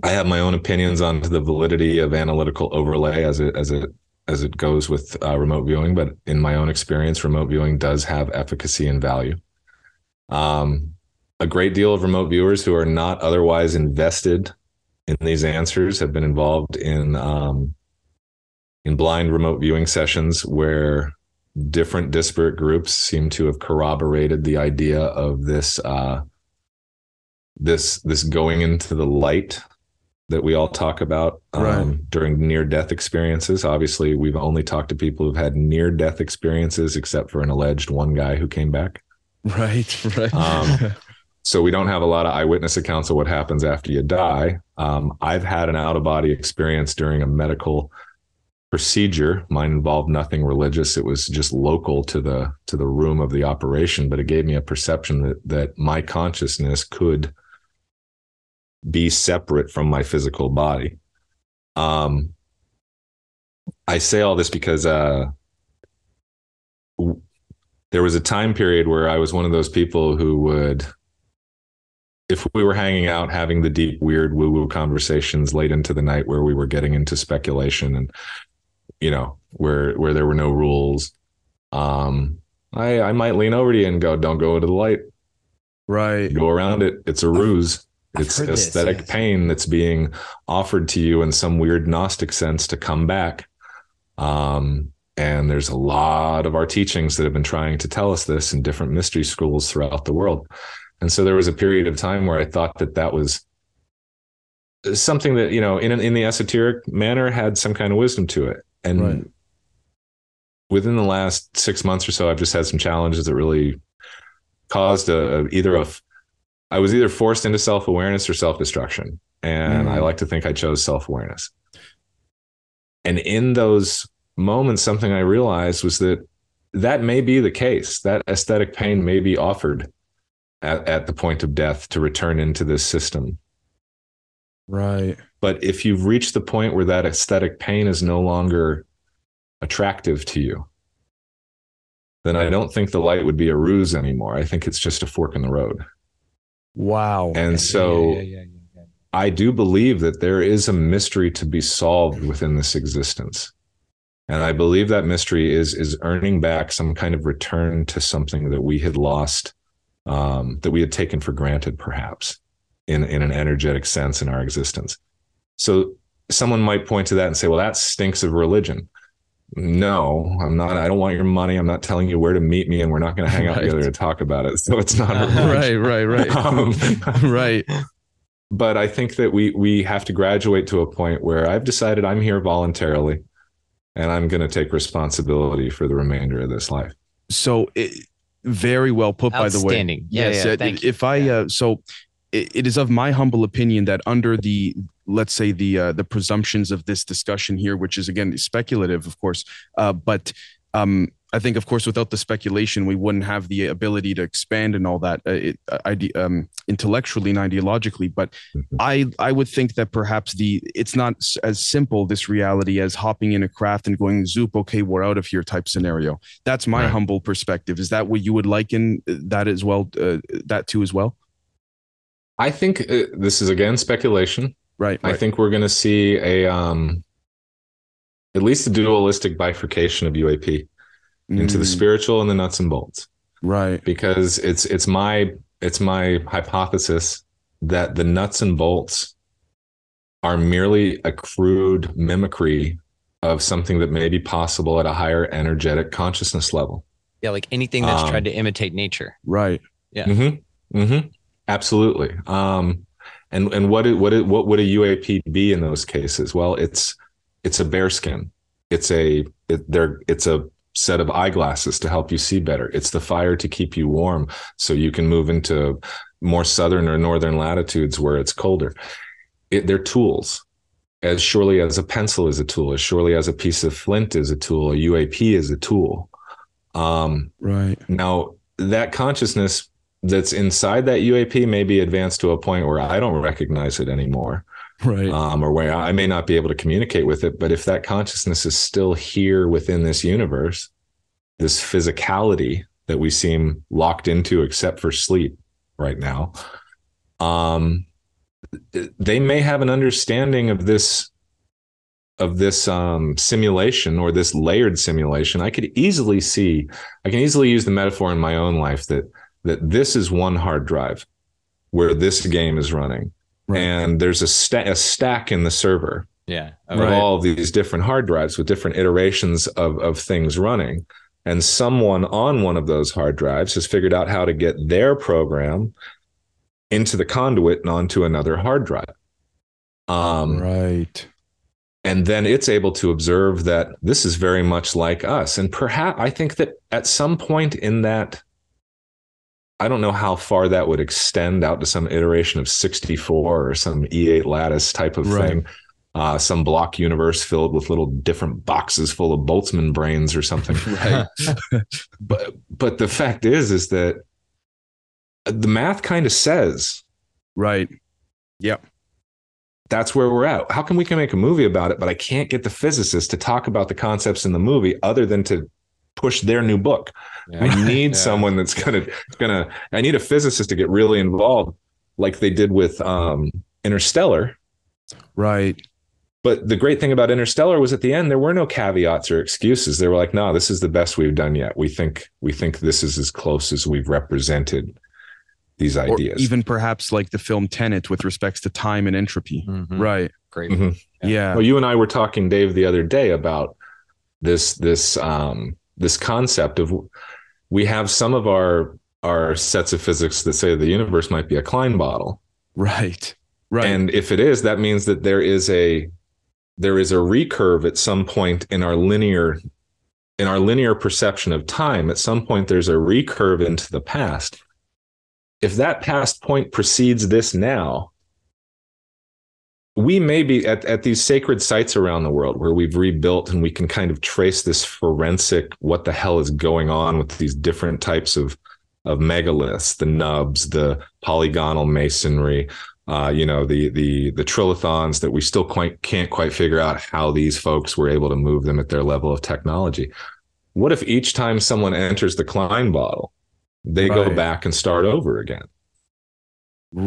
i have my own opinions on the validity of analytical overlay as it as it as it goes with uh, remote viewing, but in my own experience, remote viewing does have efficacy and value. Um, a great deal of remote viewers who are not otherwise invested in these answers have been involved in um, in blind remote viewing sessions where different disparate groups seem to have corroborated the idea of this uh, this this going into the light that we all talk about um, Right. during near death experiences. Obviously, we've only talked to people who've had near death experiences, except for an alleged one guy who came back. Right, right. Um, So we don't have a lot of eyewitness accounts of what happens after you die. Um, I've had an out of body experience during a medical procedure. Mine involved nothing religious. It was just local to the to the room of the operation, but it gave me a perception that that my consciousness could be separate from my physical body. Um, I say all this because uh, w- there was a time period where I was one of those people who would, if we were hanging out having the deep, weird woo woo conversations late into the night where we were getting into speculation and, you know, where where there were no rules, um, I I might lean over to you and go, "Don't go into the light. right. Go around it. It's a ruse." I've it's heard this, aesthetic yes. pain that's being offered to you in some weird gnostic sense to come back um, and there's a lot of our teachings that have been trying to tell us this in different mystery schools throughout the world and so there was a period of time where i thought that that was something that you know in in the esoteric manner had some kind of wisdom to it and Right. within the last six months or so i've just had some challenges that really caused a, a- either a f- I was either forced into self awareness or self destruction. And Mm. I like to think I chose self awareness. And in those moments, something I realized was that that may be the case. That aesthetic pain may be offered at, at the point of death to return into this system. Right. But if you've reached the point where that aesthetic pain is no longer attractive to you, then I don't think the light would be a ruse anymore. I think it's just a fork in the road. Wow. And so I do believe that there is a mystery to be solved within this existence. And I believe that mystery is is earning back some kind of return to something that we had lost, um, that we had taken for granted, perhaps. in in an energetic sense in our existence. So someone might point to that and say, "Well, that stinks of religion." No, I'm not. I don't want your money. I'm not telling you where to meet me, and we're not going to hang out Right. together to talk about it. So it's not a religion. right, right, right, Um, right. but I think that we we have to graduate to a point where I've decided I'm here voluntarily, and I'm going to take responsibility for the remainder of this life. So it, very well put, by the way. Yeah, yes, yeah, uh, thank if I uh, so it, it is of my humble opinion that under the let's say the uh, the presumptions of this discussion here, which is again speculative, of course, uh, but um, I think, of course, without the speculation, we wouldn't have the ability to expand and all that, uh, it, uh, ide- um, intellectually and ideologically. But Mhm. I I would think that perhaps the it's not as simple this reality as hopping in a craft and going zoop, okay, we're out of here type scenario. That's my Right. humble perspective. Is that what you would liken uh, that as well? Uh, that too as well, I think uh, this is again speculation. Right? I right. think we're going to see a um, at least a dualistic bifurcation of UAP into the Mm, spiritual and the nuts and bolts. right, because it's it's my it's my hypothesis that the nuts and bolts are merely a crude mimicry of something that may be possible at a higher energetic consciousness level. Yeah, like anything that's Um, tried to imitate nature. right, Yeah. Mm-hmm. Mm-hmm. Absolutely. Um, and and what it, what it, what would a UAP be in those cases? Well, it's it's a bearskin. It's a it, there. It's a set of eyeglasses to help you see better. It's the fire to keep you warm, so you can move into more southern or northern latitudes where it's colder. It, they're tools. As surely as a pencil is a tool, as surely as a piece of flint is a tool, a UAP is a tool. Um, right, now, that consciousness that's inside that UAP may be advanced to a point where I don't recognize it anymore, right, um, or where I may not be able to communicate with it. But if that consciousness is still here within this universe, this physicality that we seem locked into, except for sleep right now, um, they may have an understanding of this of this um, simulation or this layered simulation, I could easily see, I can easily use the metaphor in my own life that that this is one hard drive where this game is running, Right. and there's a, sta- a stack in the server Yeah. of Right. all of these different hard drives with different iterations of of things running. And someone on one of those hard drives has figured out how to get their program into the conduit and onto another hard drive. Um, right, and then it's able to observe that this is very much like us and perhaps i think that at some point in that i don't know how far that would extend out to some iteration of 64 or some e8 lattice type of Right. thing uh, some block universe filled with little different boxes full of boltzmann brains or something right, but but the fact is is that the math kind of says right. Yeah. That's where we're at. How can we can make a movie about it, but I can't get the physicists to talk about the concepts in the movie other than to push their new book? I need Yeah. someone that's gonna gonna. I need a physicist to get really involved, like they did with um, Interstellar. Right. But the great thing about Interstellar was at the end there were no caveats or excuses. They were like, "No, this is the best we've done yet. We think we think this is as close as we've represented these Or ideas." even perhaps like the film Tenet with respects to time and entropy. Mhm. Right. Great. Mhm. Yeah. Well, you and I were talking, Dave, the other day about this this um, this concept of we have some of our our sets of physics that say the universe might be a Klein bottle, Right. Right. and if it is, that means that there is a there is a recurve at some point in our linear in our linear perception of time. At some point, there's a recurve into the past. If that past point precedes this now, we may be at, at these sacred sites around the world where we've rebuilt and we can kind of trace this forensic what the hell is going on with these different types of of megaliths the nubs the polygonal masonry uh, you know the the the trilithons that we still quite can't quite figure out how these folks were able to move them at their level of technology. What if each time someone enters the klein bottle they go back and start over again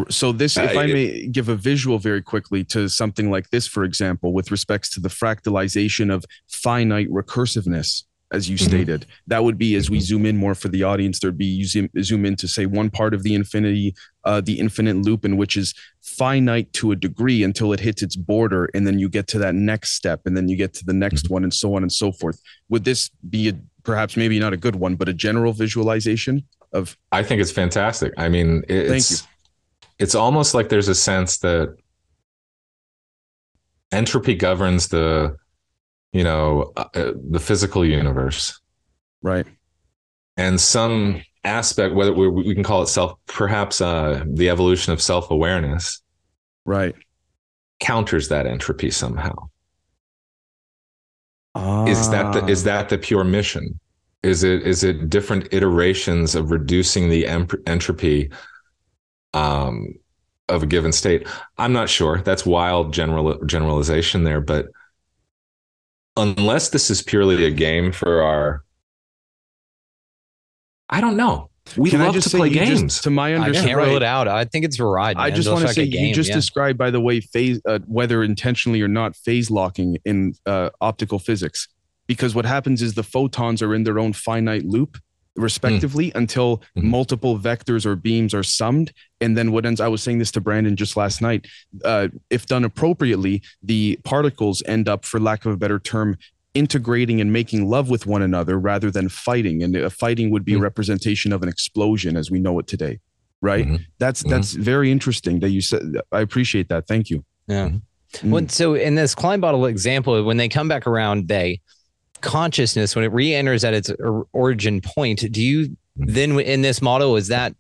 So this, if I may give a visual very quickly to something like this, for example, with respects to the fractalization of finite recursiveness, as you mm-hmm. stated. That would be as we zoom in more for the audience. There'd be you zoom, zoom in to say one part of the infinity, uh, the infinite loop, in which is finite to a degree until it hits its border, and then you get to that next step, and then you get to the next mm-hmm. one, and so on and so forth. Would this be a, perhaps maybe not a good one, but a general visualization of? I think it's fantastic. I mean, it's, Thank you. It's almost like there's a sense that entropy governs the you know uh, uh, the physical universe. Right. And some aspect whether we, we can call it self perhaps uh, the evolution of self-awareness right. counters that entropy somehow. Ah. is that the is that the pure mission? Is it is it different iterations of reducing the entropy um of a given state i'm not sure that's wild general generalization there but unless this is purely a game for our I don't know. We Can love to play games. Just, to my understanding, I can't rule it out. I think it's a ride. Man. I just want to say game, you just yeah. described, by the way, phase uh, whether intentionally or not, phase locking in uh, optical physics. Because what happens is the photons are in their own finite loop, respectively, mm. until mm. multiple vectors or beams are summed, and then what ends. I was saying this to Brandon just last night. Uh, if done appropriately, the particles end up, for lack of a better term, integrating and making love with one another rather than fighting. And a fighting would be mm-hmm. a representation of an explosion as we know it today. Right. Mm-hmm. That's mm-hmm. that's very interesting that you said. I appreciate that. Thank you. Yeah. Mm. Well, so in this Klein bottle example, when they come back around, they consciousness when it re-enters at its origin point. Do you mm-hmm. then in this model is that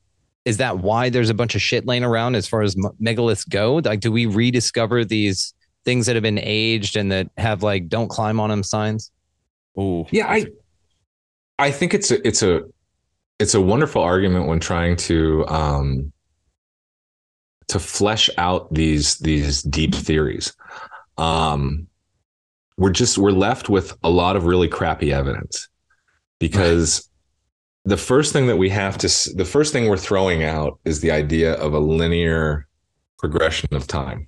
is that why there's a bunch of shit laying around as far as megaliths go? Like, do we rediscover these things that have been aged and that have like "Don't climb on them" signs? Oh, yeah. I I think it's a it's a it's a wonderful argument when trying to um to flesh out these these deep theories. Um, we're just we're left with a lot of really crappy evidence because right. the first thing that we have to the first thing we're throwing out is the idea of a linear progression of time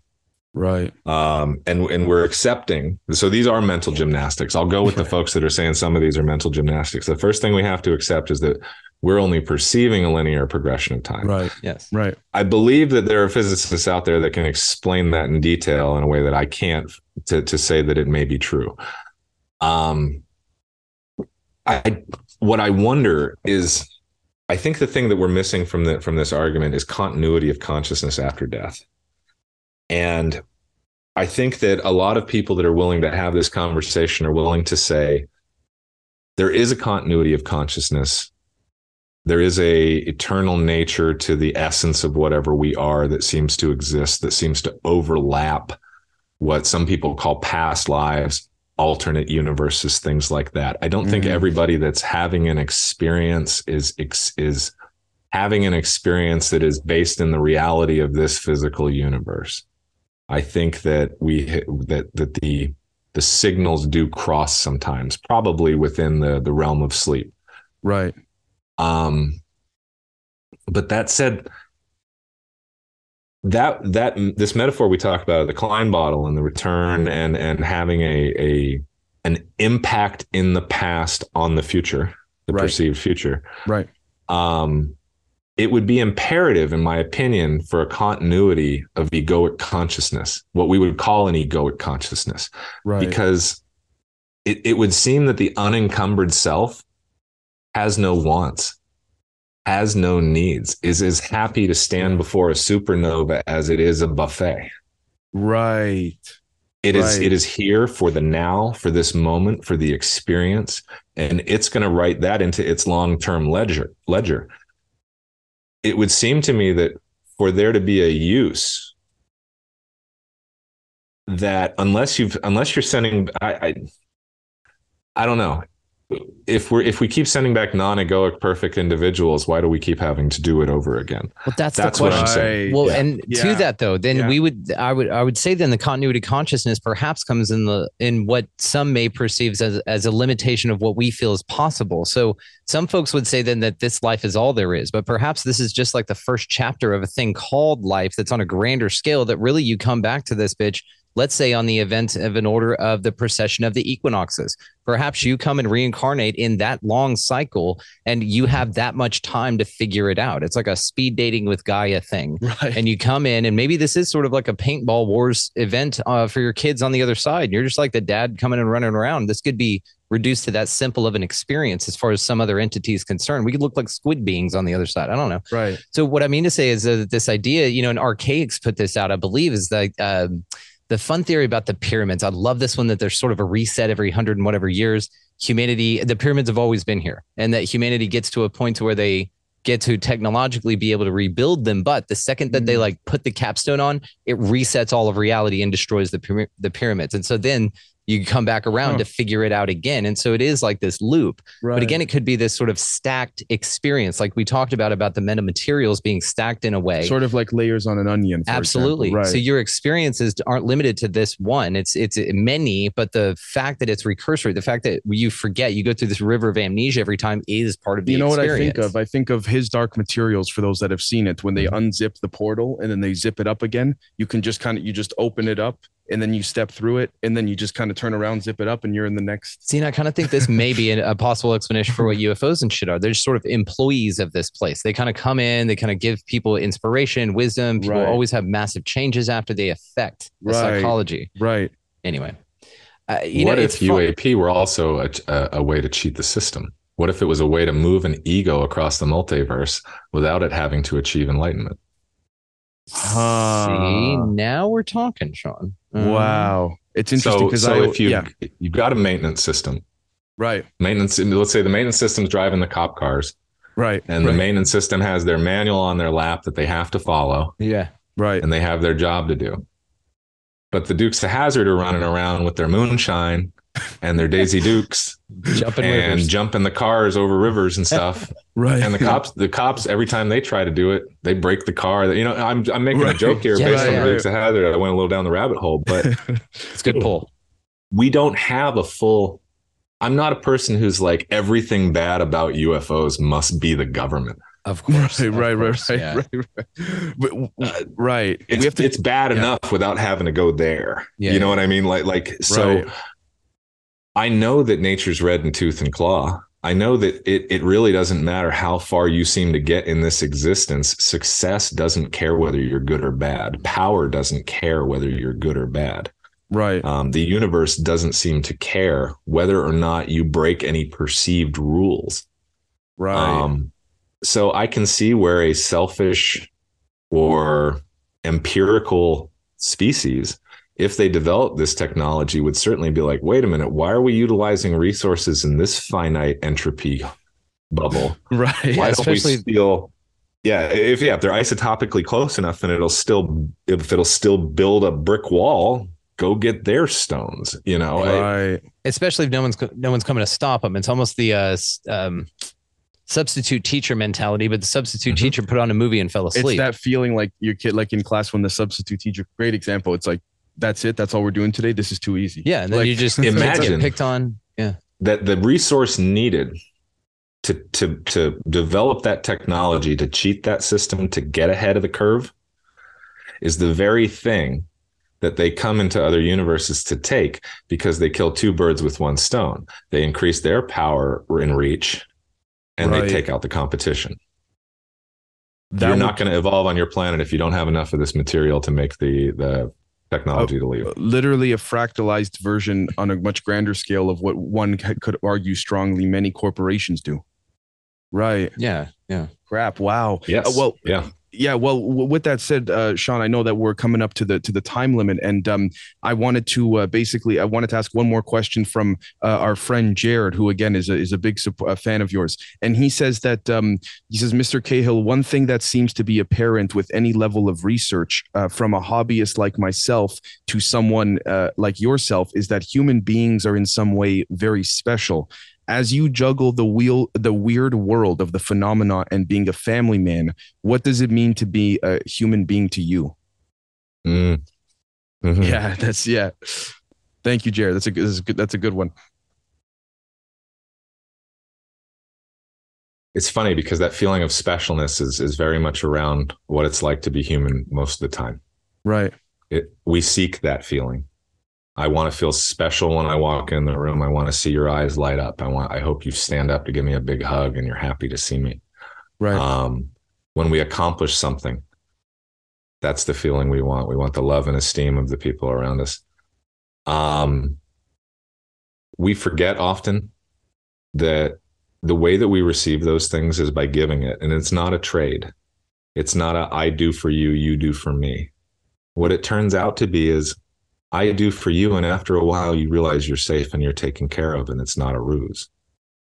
Right. Um, and and we're accepting. So these are mental gymnastics. I'll go with the folks that are saying some of these are mental gymnastics. The first thing we have to accept is that we're only perceiving a linear progression of time. Right. Yes. Right. I believe that there are physicists out there that can explain that in detail in a way that I can't to to say that it may be true. Um I what I wonder is I think the thing that we're missing from the from this argument is continuity of consciousness after death. And I think that a lot of people that are willing to have this conversation are willing to say there is a continuity of consciousness. There is a eternal nature to the essence of whatever we are that seems to exist, that seems to overlap what some people call past lives, alternate universes, things like that. I don't mm-hmm. think everybody that's having an experience is is having an experience that is based in the reality of this physical universe. I think that we that that the the signals do cross sometimes, probably within the the realm of sleep. Right. Um but that said that that this metaphor we talk about the Klein bottle and the return and and having a a an impact in the past on the future, the right. perceived future. Right. Um it would be imperative, in my opinion, for a continuity of egoic consciousness, what we would call an egoic consciousness. Right. Because it, it would seem that the unencumbered self has no wants, has no needs, is as happy to stand before a supernova as it is a buffet. Right. It right. is. it is here for the now, for this moment, for the experience, and it's going to write that into its long-term ledger ledger it would seem to me that for there to be a use that unless you've unless you're sending I, I I don't know if we're if we keep sending back non-egoic perfect individuals, why do we keep having to do it over again? Well, that's, that's the question. What I'm saying. Well, yeah. and yeah. to that though, then yeah. we would I would I would say then the continuity consciousness perhaps comes in the in what some may perceive as as a limitation of what we feel is possible. So some folks would say then that this life is all there is, but perhaps this is just like the first chapter of a thing called life that's on a grander scale that really you come back to this bitch let's say on the event of an order of the precession of the equinoxes. Perhaps you come and reincarnate in that long cycle and you have that much time to figure it out. It's like a speed dating with Gaia thing. Right. And you come in, and maybe this is sort of like a paintball wars event uh, for your kids on the other side. You're just like the dad coming and running around. This could be reduced to that simple of an experience as far as some other entity is concerned. We could look like squid beings on the other side. I don't know. right. So what I mean to say is that this idea, you know, and Archaix put this out, I believe, is that um, the fun theory about the pyramids. I love this one that there's sort of a reset every hundred and whatever years. Humanity, the pyramids have always been here, and that humanity gets to a point to where they get to technologically be able to rebuild them. But the second that they Mm. like put the capstone on, it resets all of reality and destroys the the pyramids. And so then you come back around Huh. to figure it out again. And so it is like this loop. Right. But again, it could be this sort of stacked experience, like we talked about about the metamaterials being stacked in a way. sort of like layers on an onion. for Absolutely. example. So your experiences aren't limited to this one. It's it's many, but the fact that it's recursory, the fact that you forget, you go through this river of amnesia every time is part of the you know what I think of? I think of his Dark Materials for those that have seen it. When they Mm-hmm. unzip the portal and then they zip it up again, you can just kind of you just open it up and then you step through it and then you just kind of turn around, zip it up, and you're in the next. See, and I kind of think this may be a, a possible explanation for what UFOs and shit are. They're just sort of employees of this place. They kind of come in, they kind of give people inspiration, wisdom. People Right. always have massive changes after they affect the Right. psychology. Right. Anyway, uh, you what know, if it's fun- UAP were also a, a, a way to cheat the system? What if it was a way to move an ego across the multiverse without it having to achieve enlightenment? Huh. See, now we're talking, Sean. Wow. It's interesting because so I if you yeah you've got a maintenance system, right maintenance let's say the maintenance system's driving the cop cars, right and the maintenance system has their manual on their lap that they have to follow, Yeah. right and they have their job to do. But the Dukes of Hazzard are running around with their moonshine and their Daisy Dukes Jumping and rivers. jumping the cars over rivers and stuff. right and the cops the cops every time they try to do it they break the car you know i'm, I'm making a joke here Yeah, based yeah, on yeah. the Dukes of hazzard i went a little down the rabbit hole but It's good pull. we don't have a full i'm not a person who's like everything bad about ufos must be the government Of course. right of right course, right yeah. right right But, w- right it's, we have to it's bad yeah. enough without having to go there Yeah, you know yeah. what i mean like like so Right. I know that nature's red in tooth and claw I know that it, it really doesn't matter how far you seem to get in this existence. Success doesn't care whether you're good or bad. Power doesn't care whether you're good or bad. right Um, the universe doesn't seem to care whether or not you break any perceived rules. right Um, so I can see where a selfish or empirical species, if they develop this technology, would certainly be like, wait a minute, why are we utilizing resources in this finite entropy bubble? right Why don't we steal? Yeah, if yeah, if they're isotopically close enough, then it'll still if it'll still build a brick wall. Go get their stones. You know, I- right Especially if no one's no one's coming to stop them. It's almost the uh, um, substitute teacher mentality, but the substitute Mhm. teacher put on a movie and fell asleep. it's that feeling like your kid like in class when the substitute teacher great example it's like that's it that's all we're doing today this is too easy yeah, and then Like, you just imagine- picked on. Yeah. that the resource needed to to to develop that technology to cheat that system to get ahead of the curve is the very thing that they come into other universes to take because they kill two birds with one stone. They increase their power and reach and Right. they take out the competition. That You're would- not going to evolve on your planet if you don't have enough of this material to make the the technology to leave. literally a fractalized version on a much grander scale of what one could argue strongly many corporations do. Right. Yeah. Yeah. Crap. Wow. Yes. Uh, well, yeah. Yeah. Well, with that said, uh, Sean, I know that we're coming up to the to the time limit, and um, I wanted to uh, basically I wanted to ask one more question from uh, our friend Jared, who again is a, is a big fan of yours, and he says that um, he says, Mr. Cahill, one thing that seems to be apparent with any level of research, uh, from a hobbyist like myself to someone uh, like yourself, is that human beings are in some way very special. As you juggle the wheel, the weird world of the phenomena and being a family man, what does it mean to be a human being to you? Mm. Mhm. Yeah, that's yeah. Thank you, Jared. That's a good. That's a good, that's a good one. it's funny because that feeling of specialness is is very much around what it's like to be human most of the time. Right. it, we seek that feeling. I want to feel special when I walk in the room. I want to see your eyes light up. I want I hope you stand up to give me a big hug and you're happy to see me. Right. Um, when we accomplish something, that's the feeling we want. We want the love and esteem of the people around us. Um, we forget often that the way that we receive those things is by giving it, and it's not a trade. It's not a I do for you, you do for me. What it turns out to be is I do for you, and after a while, you realize you're safe and you're taken care of, and it's not a ruse.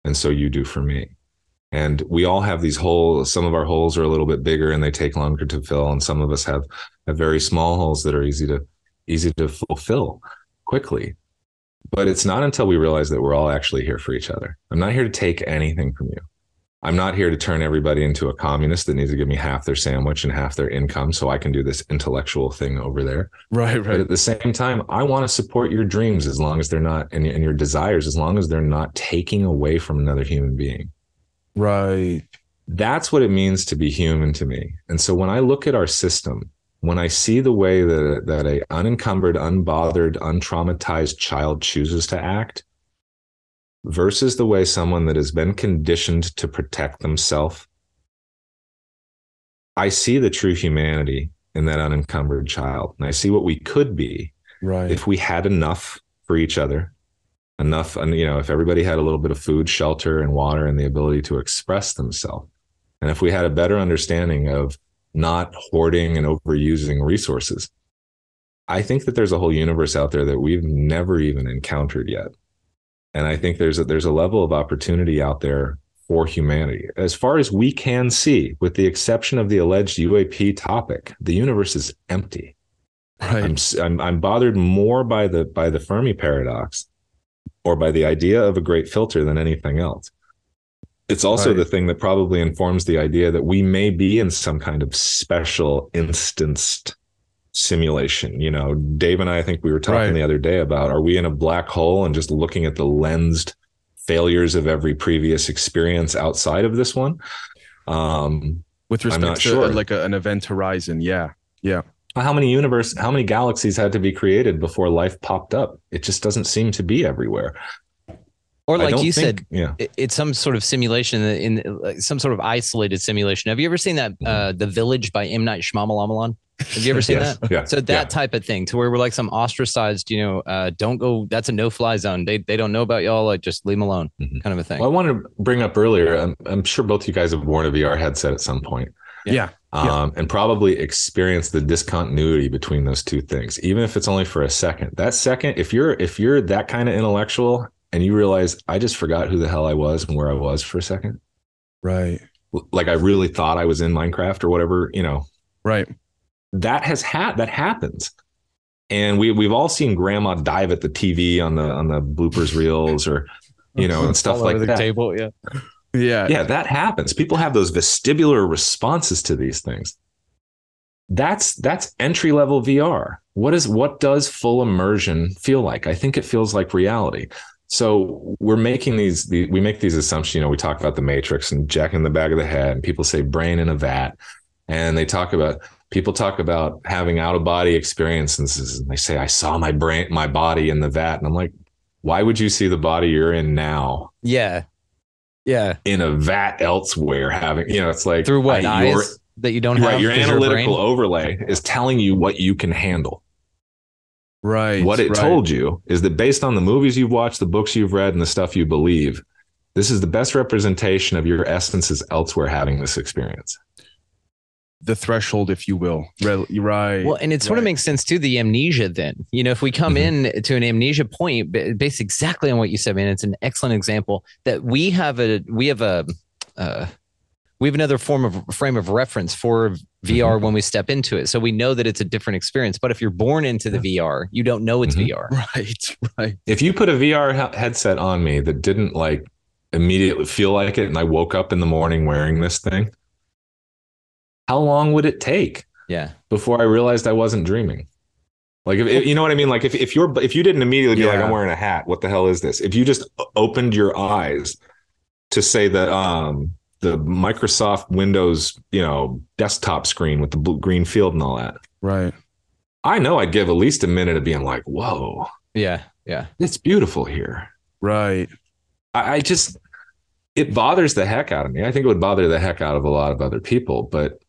And so you do for me. And we all have these holes. Some of our holes are a little bit bigger and they take longer to fill, and some of us have, have very small holes that are easy to easy to fulfill quickly. But it's not until we realize that we're all actually here for each other. I'm not here to take anything from you. I'm not here to turn everybody into a communist that needs to give me half their sandwich and half their income so I can do this intellectual thing over there. Right, But right. at the same time, I want to support your dreams as long as they're not, and, and your desires, as long as they're not taking away from another human being. Right. That's what it means to be human to me. And so when I look at our system, when I see the way that, that a unencumbered, unbothered, untraumatized child chooses to act versus the way someone that has been conditioned to protect themselves, I see the true humanity in that unencumbered child. And I see what we could be Right. if we had enough for each other enough and you know if everybody had a little bit of food shelter and water and the ability to express themselves and if we had a better understanding of not hoarding and overusing resources i think that there's a whole universe out there that we've never even encountered yet and i think there's a, there's a level of opportunity out there for humanity as far as we can see with the exception of the alleged uap topic the universe is empty right. I'm, I'm I'm bothered more by the by the Fermi paradox or by the idea of a great filter than anything else. It's also Right. the thing that probably informs the idea that we may be in some kind of special instanced simulation. You know, Dave and I, I think we were talking Right. the other day about are we in a black hole and just looking at the lensed failures of every previous experience outside of this one? Um, With I'm respect not to sure. like a, an event horizon. Yeah. Yeah. how many universe how many galaxies had to be created before life popped up it just doesn't seem to be everywhere Or like you think- said, yeah it's some sort of simulation in, in like, some sort of isolated simulation. Have you ever seen that uh, The Village by M Night Shyamalan? Have you ever seen Yes. that? yeah So that type of thing, to where we're like some ostracized, you know, uh, don't go. That's a no fly zone. They they don't know about y'all. Like just leave them alone, Mhm. kind of a thing. well, i wanted to bring up earlier I'm, I'm sure both you guys have worn a vr headset at some point Yeah. Yeah. Yeah. um, and probably experience the discontinuity between those two things even if it's only for a second that second if you're if you're that kind of intellectual and you realize i just forgot who the hell i was and where i was for a second Right. like i really thought i was in minecraft or whatever you know Right. That has had that happens. And we we've all seen grandma dive at the tv on the on the bloopers reels or you know and stuff All like the that. table, yeah. Yeah. yeah that happens. People have those vestibular responses to these things. That's that's entry level vr what is what does full immersion feel like? I think it feels like reality. So we're making these the, we make these assumptions you know we talk about the matrix and jack in the back of the head and people say brain in a vat and they talk about people talk about having out of body experiences and they say i saw my brain my body in the vat and i'm like why would you see the body you're in now Yeah. Yeah. in a vat elsewhere having you know it's like Through what I- your- eyes that you don't have? right your 'cause analytical brain- overlay is telling you what you can handle Right. what it right. told you is that based on the movies you've watched the books you've read and the stuff you believe this is the best representation of your essences elsewhere having this experience the threshold, if you will. Right. Well, and it sort of makes sense too. The amnesia, then you know, if we come Mhm. in to an amnesia point, based exactly on what you said, man, it's an excellent example that we have a we have a uh, we have another form of frame of reference for VR Mm-hmm. when we step into it, so we know that it's a different experience. But if you're born into the VR, you don't know it's Mhm. VR. Right. Right. if you put a vr he- headset on me that didn't like immediately feel like it and i woke up in the morning wearing this thing how long would it take Yeah, before I realized I wasn't dreaming. Like if, if- you know what I mean? Like if, if you're if you didn't immediately be like, I'm wearing a hat, what the hell is this? If you just opened your eyes to say that um the Microsoft Windows, you know, desktop screen with the blue, green field and all that, Right. I know I'd give at least a minute of being like, whoa, Yeah. Yeah. it's beautiful here. Right. I, I just it bothers the heck out of me. I think it would bother the heck out of a lot of other people, but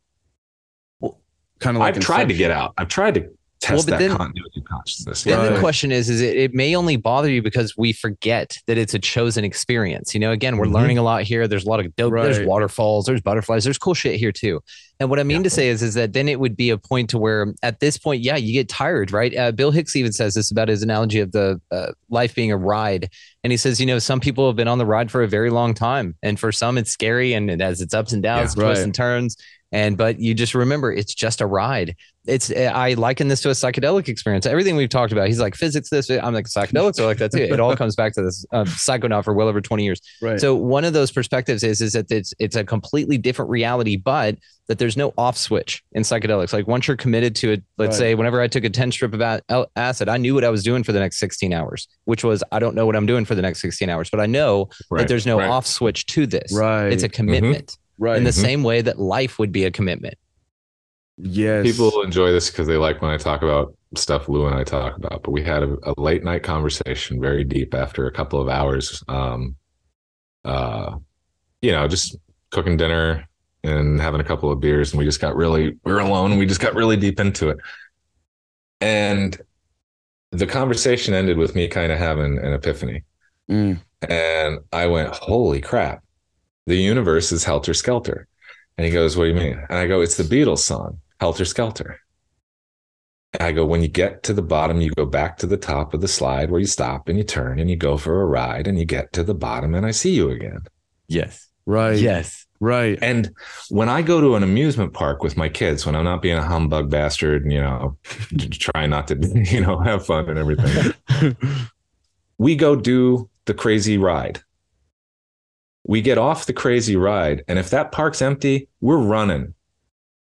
Kind of like I've tried to get out. I've tried to test but that then- continuity of consciousness. Then Right. the question is, is it, it may only bother you because we forget that it's a chosen experience. You know, again, we're Mhm. learning a lot here. There's a lot of dope, there's waterfalls, there's butterflies, there's cool shit here too. And what I mean Yeah. to say is, is that then it would be a point to where at this point, yeah, you get tired, right? Uh, Bill Hicks even says this about his analogy of the uh, life being a ride. And he says, you know, some people have been on the ride for a very long time. And for some, it's scary and it has its ups and downs, Yeah. twists Right. and turns. And, but you just remember it's just a ride it's eh, I liken this to a psychedelic experience. Everything we've talked about, he's like physics. This eh, I'm like psychedelics are like that too. It all comes back to this um, psychonaut for well over 20 years. Right. So one of those perspectives is is that it's it's a completely different reality, but that there's no off switch in psychedelics. Like once you're committed to it, let's Right. say whenever I took a 10 strip of acid, I knew what I was doing for the next 16 hours, which was I don't know what I'm doing for the next 16 hours, but I know that there's no right. off switch to this. right. It's a mm-hmm. commitment right. in the Mhm. same way that life would be a commitment. yes. People enjoy this because they like when I talk about stuff Lou and I talk about. But we had a, a late night conversation, very deep after a couple of hours. Um, uh, you know, just cooking dinner and having a couple of beers, and we just got really we were alone. And we just got really deep into it, and the conversation ended with me kind of having an epiphany. Mm. And I went, holy crap, the universe is helter skelter. And he goes, what do you mean? And I go, it's the Beatles song, Helter Skelter. And I go, when you get to the bottom, you go back to the top of the slide where you stop and you turn and you go for a ride and you get to the bottom and I see you again. Yes. Right. Yes. Right. And when I go to an amusement park with my kids, when I'm not being a humbug bastard and, you know, trying not to, you know, have fun and everything, we go do the crazy ride. We get off the crazy ride, and if that park's empty, we're running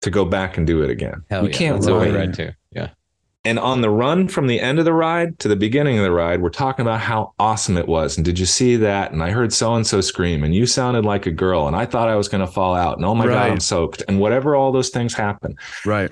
to go back and do it again. Hell we yeah. can't That's how we wait. ride too. Yeah. And on the run from the end of the ride to the beginning of the ride, we're talking about how awesome it was. And did you see that? And I heard so and so scream, and you sounded like a girl, and I thought I was going to fall out. And oh my God, I'm soaked. And whatever all those things happen. right.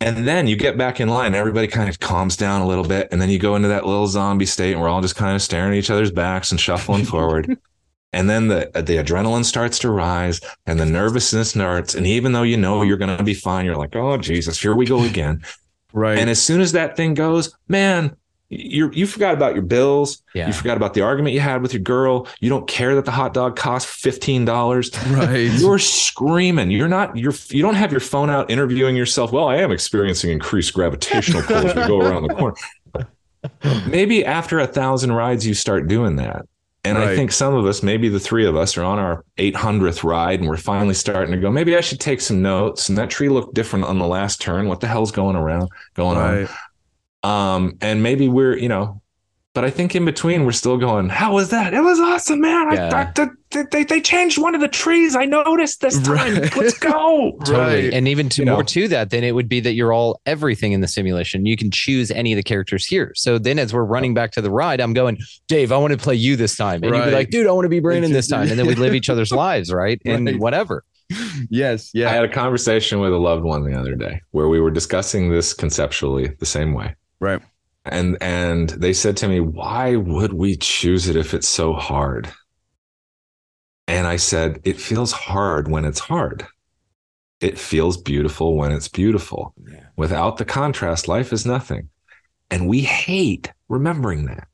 And then you get back in line, everybody kind of calms down a little bit. And then you go into that little zombie state, and we're all just kind of staring at each other's backs and shuffling forward. And then the the adrenaline starts to rise and the nervousness starts. And even though you know you're going to be fine, you're like, oh, Jesus, here we go again. Right. And as soon as that thing goes, man, you you forgot about your bills. Yeah. You forgot about the argument you had with your girl. You don't care that the hot dog cost fifteen dollars. right. You're screaming. You're not. You're. You don't have your phone out interviewing yourself. Well, I am experiencing increased gravitational pull as we go around the corner. Maybe after a thousand rides, you start doing that. And I think some of us, maybe the three of us, are on our 800th ride, and we're finally starting to go. Maybe I should take some notes. And that tree looked different on the last turn. What the hell's going around? Going on? Um, and maybe we're, you know, but I think in between we're still going, how was that? It was awesome, man. Yeah. I, they, they, they changed one of the trees. I noticed this time. Right. Let's go. Totally. Right. And even to You know. more to that, then it would be that you're all everything in the simulation. You can choose any of the characters here. So then as we're running back to the ride, I'm going, Dave, I want to play you this time. And you'd be like, dude, I want to be Brandon this time. And then we'd live each other's lives, right? And Right. whatever. Yes. Yeah. I had a conversation with a loved one the other day where we were discussing this conceptually the same way. Right. And and they said to me, "Why would we choose it if it's so hard?" And I said, "It feels hard when it's hard. It feels beautiful when it's beautiful. Yeah. Without the contrast, life is nothing." And we hate remembering that.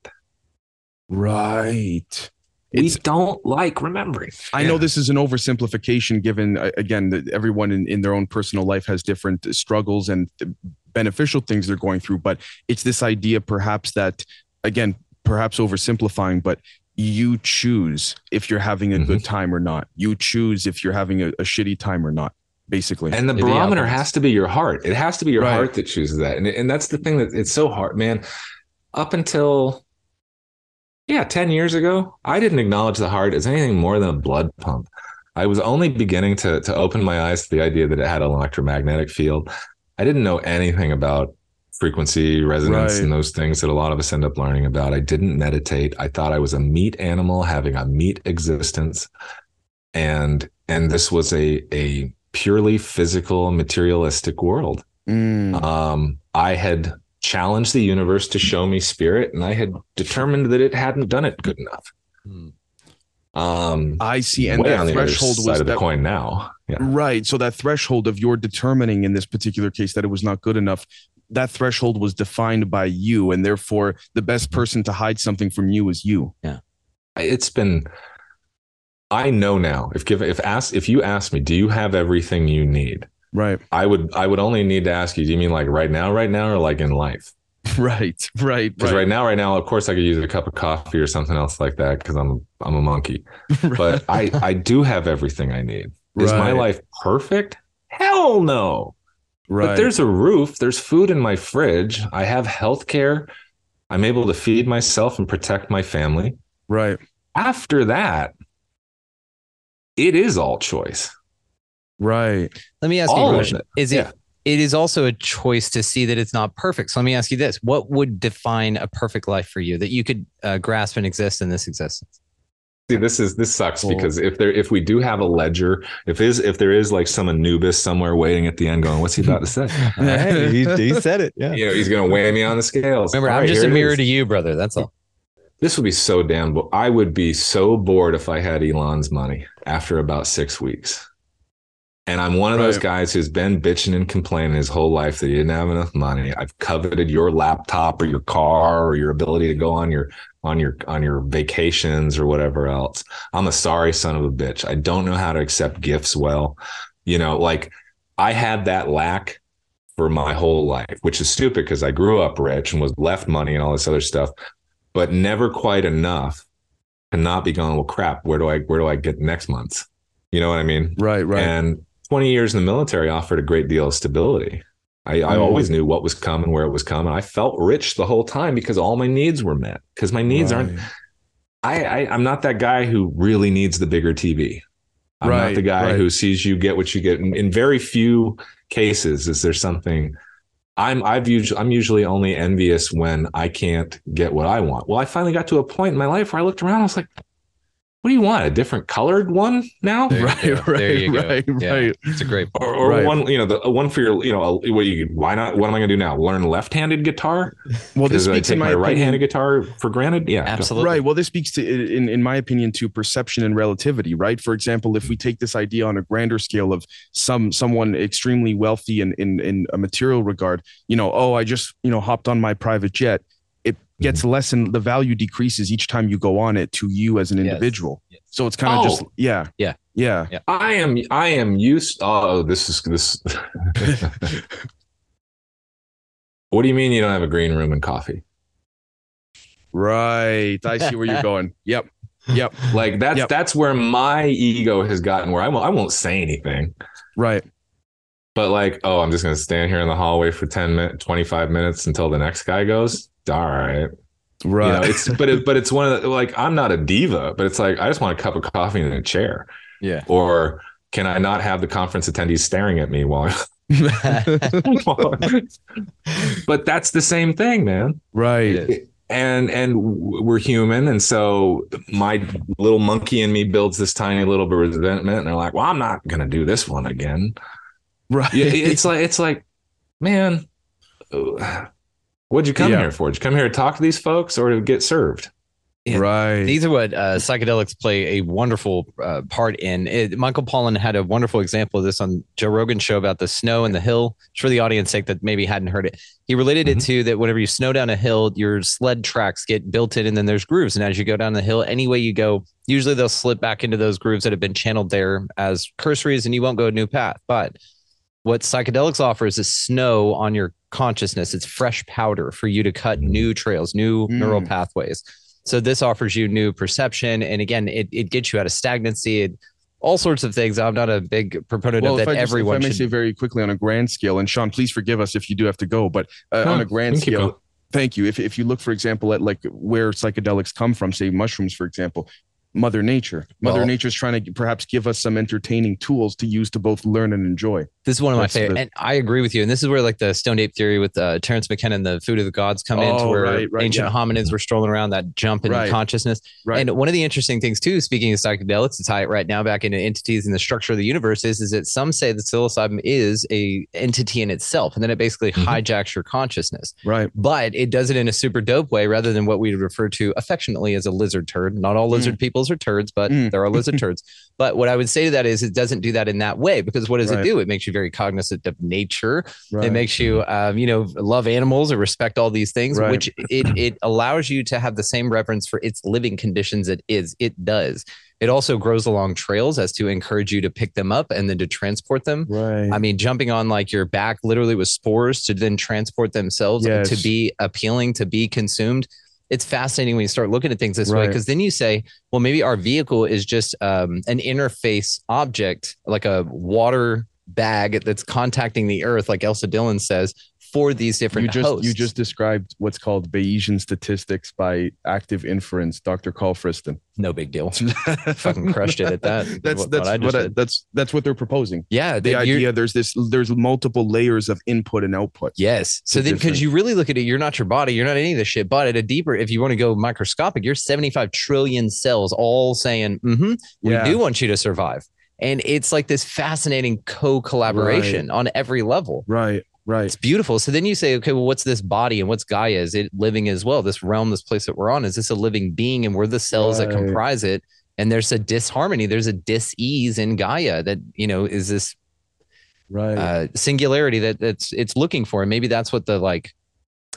Right. We It's- don't like remembering. I know this is an oversimplification given uh, again that everyone in, in their own personal life has different struggles and uh, beneficial things they're going through but it's this idea perhaps that again perhaps oversimplifying but you choose if you're having a good mm-hmm. time or not you choose if you're having a, a shitty time or not basically And the The barometer outcomes. has to be your heart. It has to be your Right. heart that chooses that. And, and that's the thing that it's so hard, man. Up until, yeah, 10 years ago, I didn't acknowledge the heart as anything more than a blood pump. I was only beginning to, to open my eyes to the idea that it had an electromagnetic field. I didn't know anything about frequency, resonance, Right. and those things that a lot of us end up learning about. I didn't meditate. I thought I was a meat animal having a meat existence. And and this was a a purely physical, materialistic world. Mm. Um, I had challenged the universe to show me spirit, and I had determined that it hadn't done it good enough. Hmm. Um, I see. And that on the threshold side was of the that, coin now. Yeah. right. So that threshold of your determining in this particular case that it was not good enough, that threshold was defined by you, and therefore the best person to hide something from you is you. Yeah. It's been. I know now. If give if ask if you ask me, do you have everything you need? Right. I would I would only need to ask you. Do you mean like right now, right now, or like in life? Right. Right. Because right. right now, right now, of course, I could use a cup of coffee or something else like that because I'm I'm a monkey. But I I do have everything I need. Is my life perfect? Hell no. Right. But there's a roof. There's food in my fridge. I have health care. I'm able to feed myself and protect my family. right. After that, it is all choice. Right. Let me ask All you a of question. it. Is Yeah. it it is also a choice to see that it's not perfect. So let me ask you this. What would define a perfect life for you that you could uh, grasp and exist in this existence? See, this is this sucks because if there if we do have a ledger, if is if there is like some Anubis somewhere waiting at the end going, what's he about to say? Right, he, he said it. Yeah. you know, he's gonna weigh me on the scales. Remember, All I'm right, just a mirror is. to you, brother. That's all. This would be so damn. Bo- I would be so bored if I had Elon's money after about six weeks. And I'm one of those guys who's been bitching and complaining his whole life that he didn't have enough money. I've coveted your laptop or your car or your ability to go on your on your on your vacations or whatever else. I'm a sorry son of a bitch. I don't know how to accept gifts well. You know, like I had that lack for my whole life, which is stupid because I grew up rich and was left money and all this other stuff, but never quite enough to not be going, well, crap, where do I where do I get next month? You know what I mean? Right. Right. And 20 years in the military offered a great deal of stability. I, I Mm. always knew what was coming, where it was coming. I felt rich the whole time because all my needs were met. Because my needs aren't—I, I I'm not that guy who really needs the bigger TV. I'm Right, not the guy right. who sees you get what you get. In, in very few cases is there something. I'm I've usually I'm usually only envious when I can't get what I want. Well, I finally got to a point in my life where I looked around. I was like, "What do you want? A different colored one now?" There Right, go. right, There you go. right, Yeah, right. It's a great or, or Right. one, you know, the uh, one for your, you know, a- what you, why not? What am I going to do now? Learn left-handed guitar? Well, this Because I speaks take in my, my right-handed guitar for granted. Yeah. Absolutely. Right. Well, this speaks to, in, in my opinion, to perception and relativity, right? For example, if we take this idea on a grander scale of some someone extremely wealthy in, in, in a material regard, you know, oh, I just, you know, hopped on my private jet. Gets mm-hmm. less and the value decreases each time you go on it to you as an individual. Yes. So it's kind of just, Oh. yeah. Yeah. Yeah. I am, I am used. Oh, this is this. what do you mean you don't have a green room and coffee? Right. I see where you're going. Yep. Yep. Like that's Yep. that's where my ego has gotten. Where I won't, I won't say anything. Right. But like, oh, I'm just going to stand here in the hallway for 10 minutes, 25 minutes until the next guy goes. All right. Right. You know, it's but it, but it's one of the, like I'm not a diva, but it's like I just want a cup of coffee and a chair. Yeah. Or can I not have the conference attendees staring at me while? but that's the same thing, man. right. And and we're human, and so my little monkey in me builds this tiny little bit of resentment, and they're like, "Well, I'm not gonna do this one again." Right. It's like it's like, man, uh, what'd you come Yeah. here for? Did you come here to talk to these folks or to get served? Yeah. right. These are what uh, psychedelics play a wonderful uh, part in. It, Michael Pollan had a wonderful example of this on Joe Rogan's show about the snow and the hill. Just for the audience sake that maybe hadn't heard it, he related it Mhm. to that whenever you snow down a hill, your sled tracks get built in, and then there's grooves. And as you go down the hill, any way you go, usually they'll slip back into those grooves that have been channeled there as cursories, and you won't go a new path. But what psychedelics offers is snow on your consciousness. It's fresh powder for you to cut Mm. new trails, new neural Mm. pathways. So this offers you new perception, and again, it, it gets you out of stagnancy, it, all sorts of things. I'm not a big proponent well, of if that. I, just, if I Everyone may should. say very quickly on a grand scale, and Sean, please forgive us if you do have to go, but uh, No, on a grand scale, thank you. If, if you look, for example, at like where psychedelics come from, say mushrooms, for example, Mother Nature. Mother Well- Nature's trying to perhaps give us some entertaining tools to use to both learn and enjoy. This is one of my That's favorite, the- and I agree with you. And this is where like the stoned ape theory with uh, Terence McKenna and the food of the gods come into Oh, where right, right, ancient yeah. hominids were strolling around that jump in Right. consciousness. Right. And one of the interesting things too, speaking of psychedelics, to tie it right now back into entities and the structure of the universe, is is that some say that psilocybin is a entity in itself, and then it basically Mm-hmm. Mhm. hijacks your consciousness. right. But it does it in a super dope way, rather than what we refer to affectionately as a lizard turd. Not all lizard peoples are turds, but Mm. there are lizard turds. But what I would say to that is, it doesn't do that in that way because what does Right. it do? It makes you very cognizant of nature. Right. It makes you, um, you know, love animals or respect all these things, Right. which it it allows you to have the same reverence for its living conditions it is. It does. It also grows along trails as to encourage you to pick them up and then to transport them. right. I mean, jumping on like your back literally with spores to then transport themselves Yes. to be appealing, to be consumed. It's fascinating when you start looking at things this way because then you say, well, maybe our vehicle is just um, an interface object, like a water bag that's contacting the earth, like Elsa Dillon says, for these different you just hosts. you just described what's called Bayesian statistics by active inference, Dr. Carl Friston. no big deal. Fucking crushed it at that. That's what- that's what what I- that's that's what they're proposing. yeah, The idea there's this there's multiple layers of input and output. Yes. So then, because you really look at it, you're not your body, you're not any of this shit. But at a deeper, if you want to go microscopic, you're 75 trillion cells all saying, mm-hmm, we Yeah. do want you to survive. And it's like this fascinating co collaboration on every level. Right. Right. It's beautiful. So then you say, okay, well, what's this body and what's Gaia? Is it living as well? This realm, this place that we're on, is this a living being? And we're the cells that comprise it. And there's a disharmony, there's a dis-ease in Gaia that, you know, is this Right. uh, singularity that that's it's looking for. And maybe that's what the like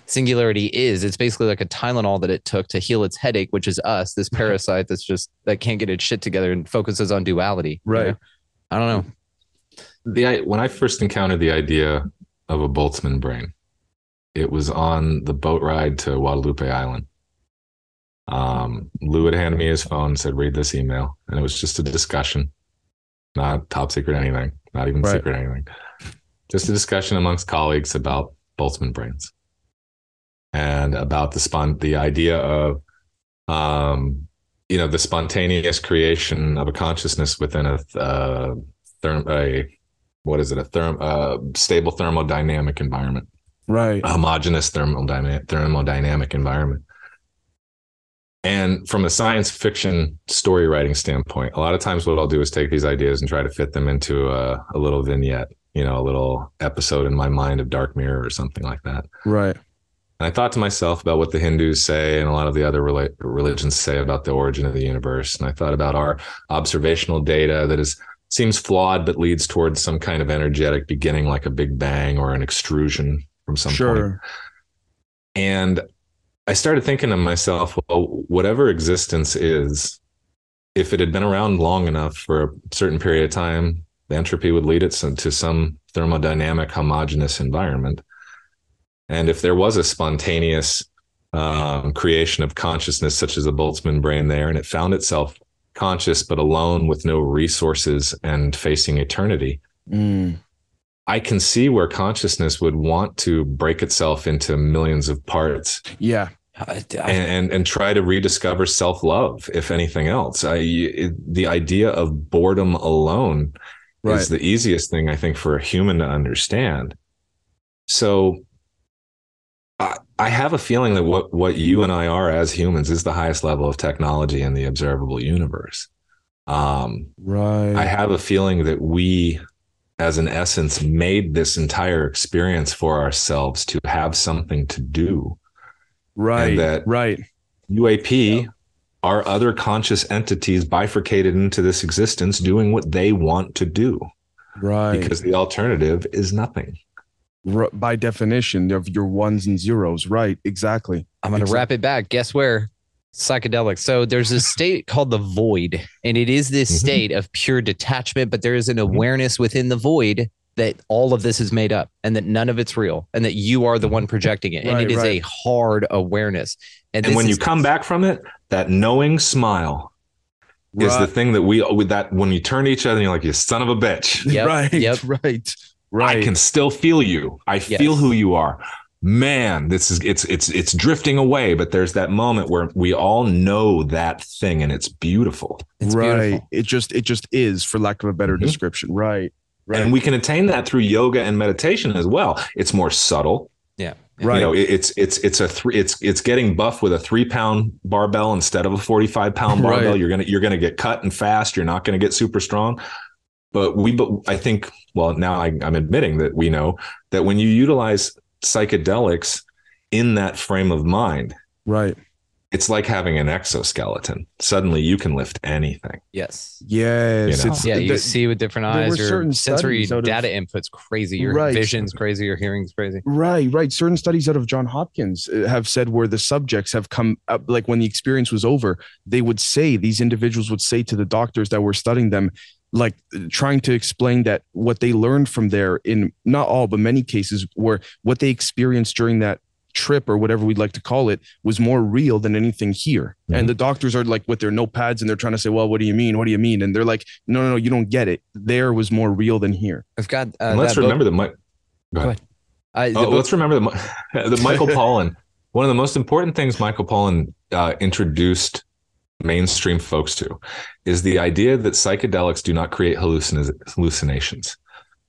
singularity is. It's basically like a Tylenol that it took to heal its headache, which is us, this parasite that's just that can't get its shit together and focuses on duality. you Right. know? I don't know. the i- when I first encountered the idea of a Boltzmann brain, it was on the boat ride to Guadalupe Island. Um, Lou had handed me his phone said, "Read this email," and it was just a discussion, not top secret anything, not even Right. secret anything, just a discussion amongst colleagues about Boltzmann brains. And about the spon the idea of um you know the spontaneous creation of a consciousness within a uh, therm a what is it a therm uh, stable thermodynamic environment right. a homogeneous thermodynamic thermodynamic environment and from a science fiction story writing standpoint a lot of times what i'll do is take these ideas and try to fit them into a, a little vignette you know a little episode in my mind of dark mirror or something like that Right. and I thought to myself about what the Hindus say and a lot of the other religions say about the origin of the universe. And I thought about our observational data that is seems flawed but leads towards some kind of energetic beginning, like a big bang or an extrusion from some point. Sure. And I started thinking to myself, well, whatever existence is, if it had been around long enough for a certain period of time, the entropy would lead it to some thermodynamic homogeneous environment. And if there was a spontaneous um, creation of consciousness, such as a Boltzmann brain there, and it found itself conscious but alone with no resources and facing eternity, Mm. I can see where consciousness would want to break itself into millions of parts Yeah. I, and and, and try to rediscover self love, if anything else. I it, the idea of boredom alone Right. is the easiest thing I think for a human to understand. So. I- have a feeling that what, what you and I are as humans is the highest level of technology in the observable universe. Um, Right. I have a feeling that we, as an essence, made this entire experience for ourselves to have something to do. right. that- right. UAP are other conscious entities bifurcated into this existence doing what they want to do Right. because the alternative is nothing. R- by definition of your ones and zeros. Right. Exactly. I'm going to Exact- wrap it back. Guess where? psychedelic. So there's this state called the void, and it is this Mhm. state of pure detachment, but there is an Mhm. awareness within the void that all of this is made up and that none of it's real and that you are the one projecting it. And Right, it is a hard awareness. And, And when you is- come back from it, that knowing smile is the thing that we with that when you turn to each other and you're like, you son of a bitch. Yep, right. yep. Right. Right. I can still feel you. I feel who you are. man, this is it's it's it's drifting away. But there's that moment where we all know that thing, and it's beautiful. It's right. beautiful. It just it just is, for lack of a better Mhm. description. Right. Right. And we can attain that through yoga and meditation as well. It's more subtle. Yeah. Right. You know, it- it's it's it's a three it's it's getting buff with a three pound barbell instead of a 45 pound Right. barbell. You're gonna you're gonna get cut and fast. You're not gonna get super strong. But we but I think well now I, I'm admitting that we know that when you utilize psychedelics in that frame of mind, right. it's like having an exoskeleton. Suddenly you can lift anything. Yes. Yes. You know. Yeah, you the- see with different there were eyes. Your certain sensory studies out of- data input's crazy. Your Right. vision's crazy. Your hearing's crazy. Right, right. Certain studies out of John Hopkins uh, have said where the subjects have come up, like when the experience was over, they would say, these individuals would say to the doctors that were studying them, like trying to explain that what they learned from there, in not all, but many cases, were what they experienced during that trip or whatever we'd like to call it was more real than anything here. Mhm. And the doctors are like with their notepads and they're trying to say, well, what do you mean? What do you mean? And they're like, no, no, no, you don't get it. There was more real than here. I've got. Uh, let's that book- remember that Mike. Go Go ahead. Uh, the Oh, book- let's remember that the Michael Pollan. One of the most important things Michael Pollan uh, introduced mainstream folks to is the idea that psychedelics do not create hallucin- hallucinations.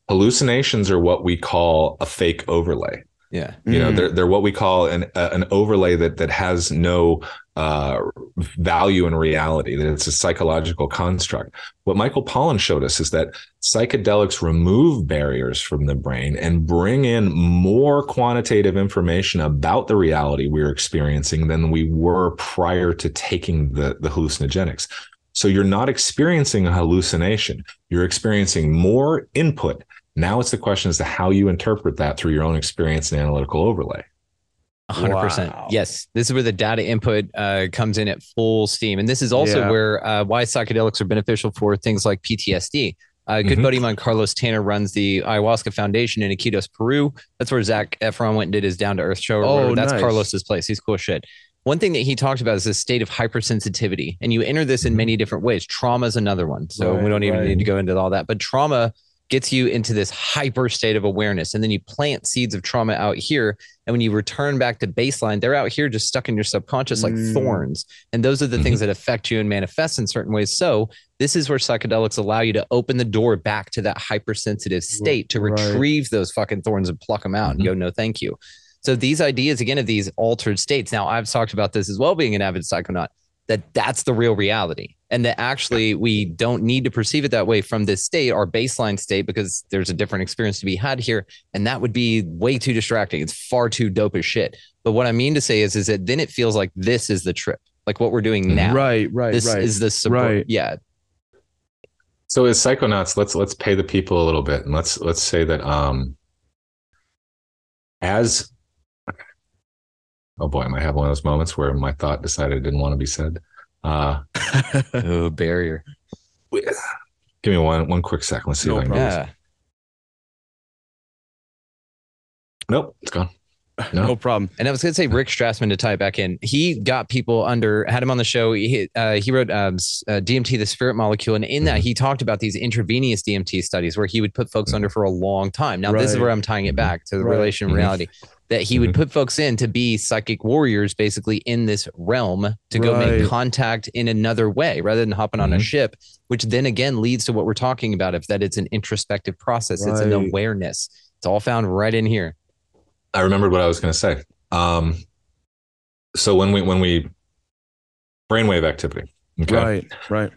Hallucinations are what we call a fake overlay. yeah. You know, Mm. they're they're what we call an uh, an overlay that that has no uh, value in reality. That it's a psychological construct. What Michael Pollan showed us is that psychedelics remove barriers from the brain and bring in more quantitative information about the reality we're experiencing than we were prior to taking the the hallucinogenics. So you're not experiencing a hallucination. You're experiencing more input. Now it's the question as to how you interpret that through your own experience and analytical overlay. A hundred percent. Wow. Yes, this is where the data input uh, comes in at full steam, and this is also Yeah. where uh, why psychedelics are beneficial for things like PTSD. A good Mhm. buddy of mine, Carlos Tanner, runs the Ayahuasca Foundation in Iquitos, Peru. That's where Zac Efron went and did his Down to Earth show. Oh. That's nice. Carlos's place. He's cool as shit. One thing that he talked about is this state of hypersensitivity, and you enter this in many different ways. Trauma is another one, so we Mm-hmm. Don't even right. need to go into all that. But trauma gets you into this hyper state of awareness, and then you plant seeds of trauma out here, and when you return back to baseline, they're out here just stuck in your subconscious like Mm. thorns. And those are the things that affect you and manifest in certain ways. So, this is where psychedelics allow you to open the door back to that hypersensitive state to Right. retrieve those fucking thorns and pluck them out and go, no, thank you. So, these ideas, again, of these altered states. Now, I've talked about this as well, being an avid psychonaut, that that's the real reality. And that actually we don't need to perceive it that way from this state, our baseline state, because there's a different experience to be had here and that would be way too distracting. It's far too dope as shit. But what I mean to say is, is that then it feels like this is the trip, like what we're doing Mhm. now. Right, right, This right. is the support. Right. Yeah. So as psychonauts, let's let's pay the people a little bit, and let's let's say that um, as oh boy, I might have one of those moments where my thought decided it didn't want to be said. Uh, Oh, barrier. give me one one quick second. Let's see No if I can. problem. Yeah. Nope, it's gone. No. No. problem. And I was going to say Rick Strassman to tie it back in. He got people under, had him on the show. He, uh, he wrote um, uh, DMT, the spirit molecule. And in that, Mhm. he talked about these intravenous DMT studies where he would put folks under for a long time. Now, this is where I'm tying it back to the Right. relation Mhm. reality that he would put folks in to be psychic warriors basically in this realm to go make contact in another way rather than hopping on a Mhm. ship, which then again leads to what we're talking about of that it's an introspective process, it's an awareness. It's all found right in here. I remembered what I was going to say. Um, so when we when we brainwave activity, okay, Right, right.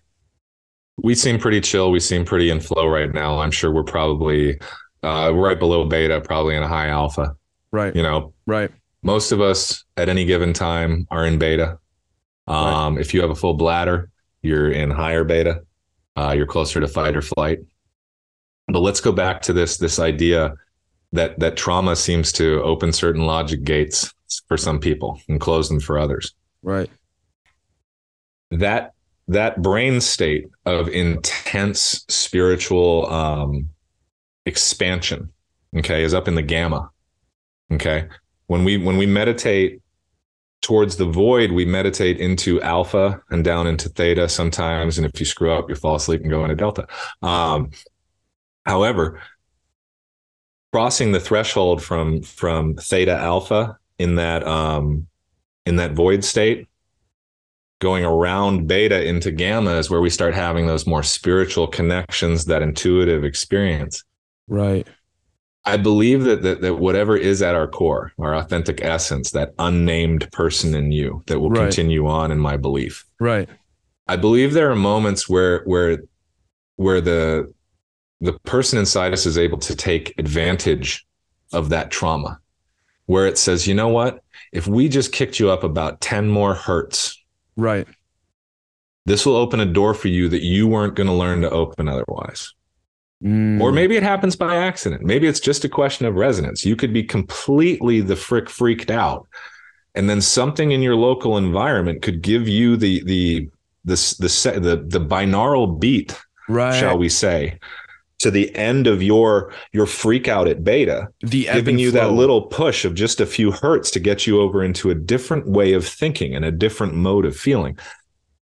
we seem pretty chill. We seem pretty in flow right now. I'm sure we're probably uh, right below beta, probably in a high alpha. Right, You know, right. most of us at any given time are in beta. Um, If you have a full bladder, you're in higher beta. Uh, you're closer to fight or flight. But let's go back to this this idea that that trauma seems to open certain logic gates for some people and close them for others. Right. That that brain state of intense spiritual um, expansion, okay, is up in the gamma. Okay, when we when we meditate towards the void, we meditate into alpha and down into theta sometimes. And if you screw up, you fall asleep and go into delta. Um, however, crossing the threshold from from theta alpha in that um in that void state going around beta into gamma is where we start having those more spiritual connections that intuitive experience Right. i believe that, that that whatever is at our core our authentic essence that unnamed person in you that will Right. continue on in my belief Right. I believe there are moments where where where the the person inside us is able to take advantage of that trauma where it says, you know what? If we just kicked you up about 10 more hertz, Right. this will open a door for you that you weren't going to learn to open otherwise. Mm. Or maybe it happens by accident. Maybe it's just a question of resonance. You could be completely the frick freaked out. And then something in your local environment could give you the the the the se- the, the binaural beat right. shall we say, to the end of your your freak out at beta, the giving you that little push of just a few hertz to get you over into a different way of thinking and a different mode of feeling.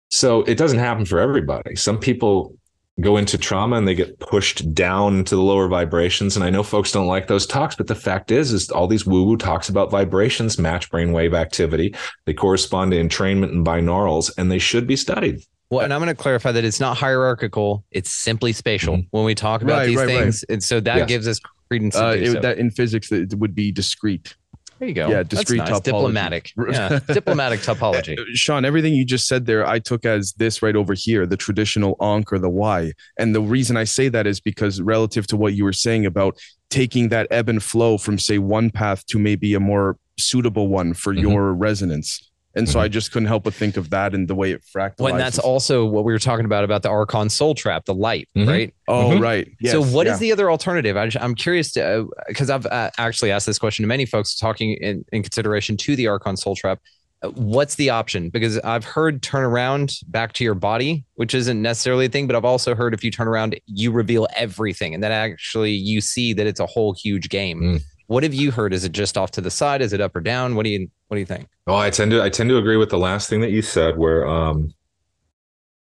So it doesn't happen for everybody. Some people go into trauma and they get pushed down to the lower vibrations. And I know folks don't like those talks, but the fact is, is all these woo-woo talks about vibrations match brainwave activity. They correspond to entrainment and binaurals, and they should be studied. Well, and I'm going to clarify that it's not hierarchical; it's simply spatial Mhm. when we talk about Right, these right, right. things, and so that Yes. gives us credence. Uh, it- so. that in physics it would be discrete. there you go. yeah, discrete nice. topology. diplomatic. Yeah, diplomatic topology. Sean, everything you just said there, I took as this right over here, the traditional ankh or the Y. And the reason I say that is because relative to what you were saying about taking that ebb and flow from, say, one path to maybe a more suitable one for Mhm. your resonance. And so. I just couldn't help but think of that and the way it fractalizes. When that's also what we were talking about about the Archon Soul Trap, the light, Mhm. right? Oh, Mhm. right. Yes, so, what is yeah. the other alternative? I, am curious to because I've uh, actually asked this question to many folks talking in, in consideration to the Archon Soul Trap. Uh, What's the option? Because I've heard turn around back to your body, which isn't necessarily a thing, but I've also heard if you turn around, you reveal everything, and then actually you see that it's a whole huge game. Mm. What have you heard? Is it just off to the side? Is it up or down? What do you What do you think? Oh, I tend to I tend to agree with the last thing that you said. Where um,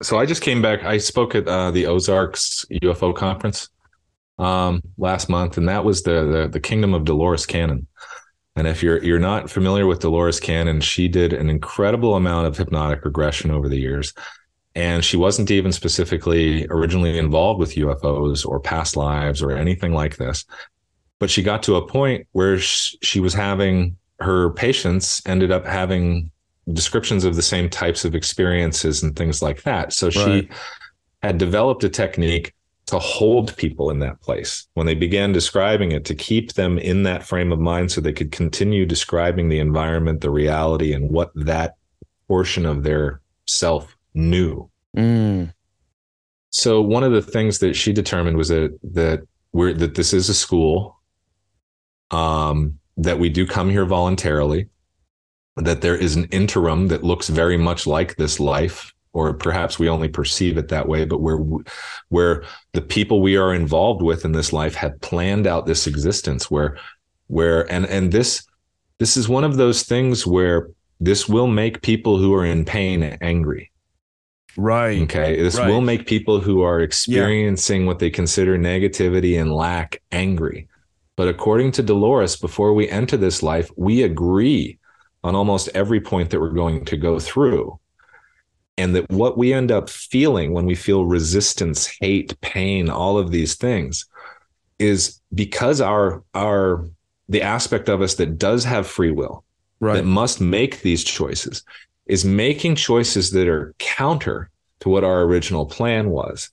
so I just came back. I spoke at uh, the Ozarks UFO conference um last month, and that was the the, the Kingdom of Dolores Cannon. And if you're you're not familiar with Dolores Cannon, she did an incredible amount of hypnotic regression over the years. And she wasn't even specifically originally involved with UFOs or past lives or anything like this. But she got to a point where sh- she was having her patients ended up having descriptions of the same types of experiences and things like that. So she Right. had developed a technique to hold people in that place when they began describing it to keep them in that frame of mind so they could continue describing the environment, the reality, and what that portion of their self knew. Mm, So one of the things that she determined was that that we're that this is a school, um, that we do come here voluntarily, that there is an interim that looks very much like this life, or perhaps we only perceive it that way, but where where the people we are involved with in this life have planned out this existence, where where and and this this is one of those things where this will make people who are in pain angry. right. Okay. This Right. will make people who are experiencing what they consider negativity and lack angry. But according to Dolores, before we enter this life, we agree on almost every point that we're going to go through. And that what we end up feeling when we feel resistance, hate, pain, all of these things is because our our the aspect of us that does have free will Right. that must make these choices is making choices that are counter to what our original plan was.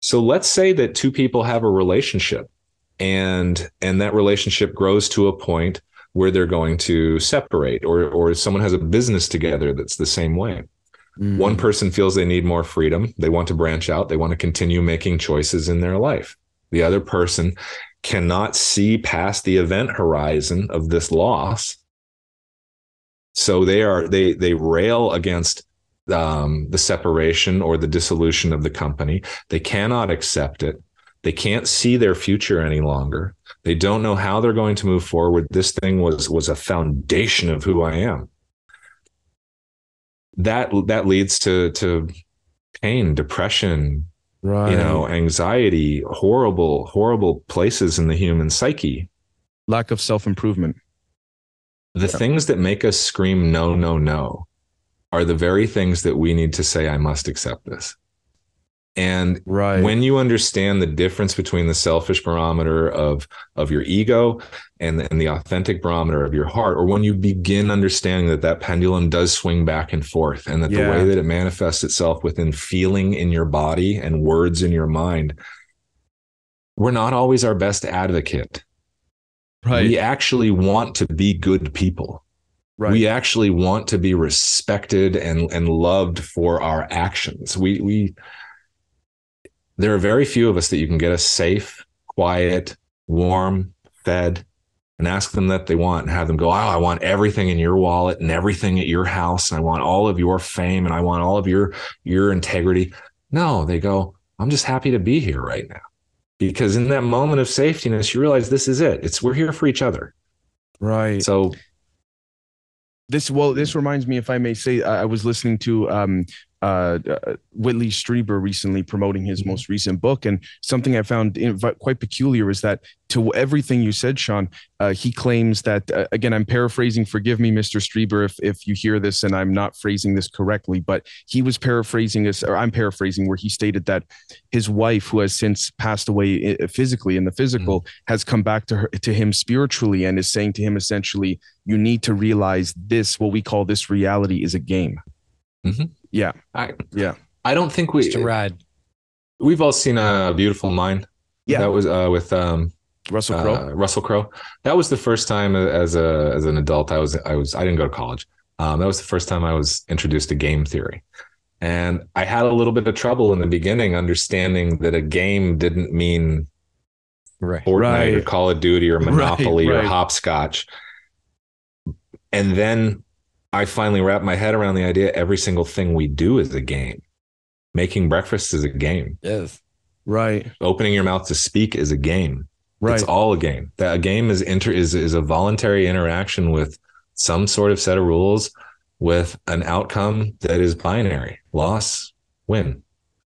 So let's say that two people have a relationship and and that relationship grows to a point where they're going to separate or or someone has a business together that's the same way. Mm, One person feels they need more freedom, they want to branch out, they want to continue making choices in their life. The other person cannot see past the event horizon of this loss. So they are they they rail against um, the separation or the dissolution of the company. They cannot accept it they can't see their future any longer they don't know how they're going to move forward this thing was was a foundation of who i am that that leads to to pain depression right. you know anxiety horrible horrible places in the human psyche lack of self improvement. The Yeah. things that make us scream no, no, no are the very things that we need to say, I must accept this. And Right. when you understand the difference between the selfish barometer of of your ego and the, and the authentic barometer of your heart or when you begin understanding that that pendulum does swing back and forth and that Yeah. the way that it manifests itself within feeling in your body and words in your mind we're not always our best advocate right. we actually want to be good people right. we actually want to be respected and and loved for our actions we we there are very few of us that you can get us safe quiet warm fed and ask them that they want and have them go oh i want everything in your wallet and everything at your house and i want all of your fame and i want all of your your integrity. No they go i'm just happy to be here right now. Because in that moment of safetiness you realize this is it. It's we're here for each other. Right. so this well this reminds me if i may say I was listening to um uh, uh whitley strieber recently promoting his Mhm. most recent book. And something i found quite peculiar is that to everything you said sean uh, he claims that uh, again i'm paraphrasing forgive me mr strieber if, if you hear this and i'm not phrasing this correctly but he was paraphrasing this or i'm paraphrasing where he stated that his wife who has since passed away uh, physically in the physical has come back to her to him spiritually and is saying to him essentially you need to realize this what we call this reality is a game I Yeah. I don't think we Just a ride. we've all seen a beautiful mind. Yeah. that was uh, with um, russell crowe uh, Russell Crowe. That was the first time as a as an adult I was I was I didn't go to college. Um, that was the first time I was introduced to game theory, and I had a little bit of trouble in the beginning understanding that a game didn't mean Right. Fortnite or Call of Duty or Right, Monopoly or. Hopscotch. And then I finally wrapped my head around the idea every single thing we do is a game. Making breakfast is a game. Yes. right Opening your mouth to speak is a game. right It's all a game. That a game is inter is is a voluntary interaction with some sort of set of rules with an outcome that is binary. Loss, win.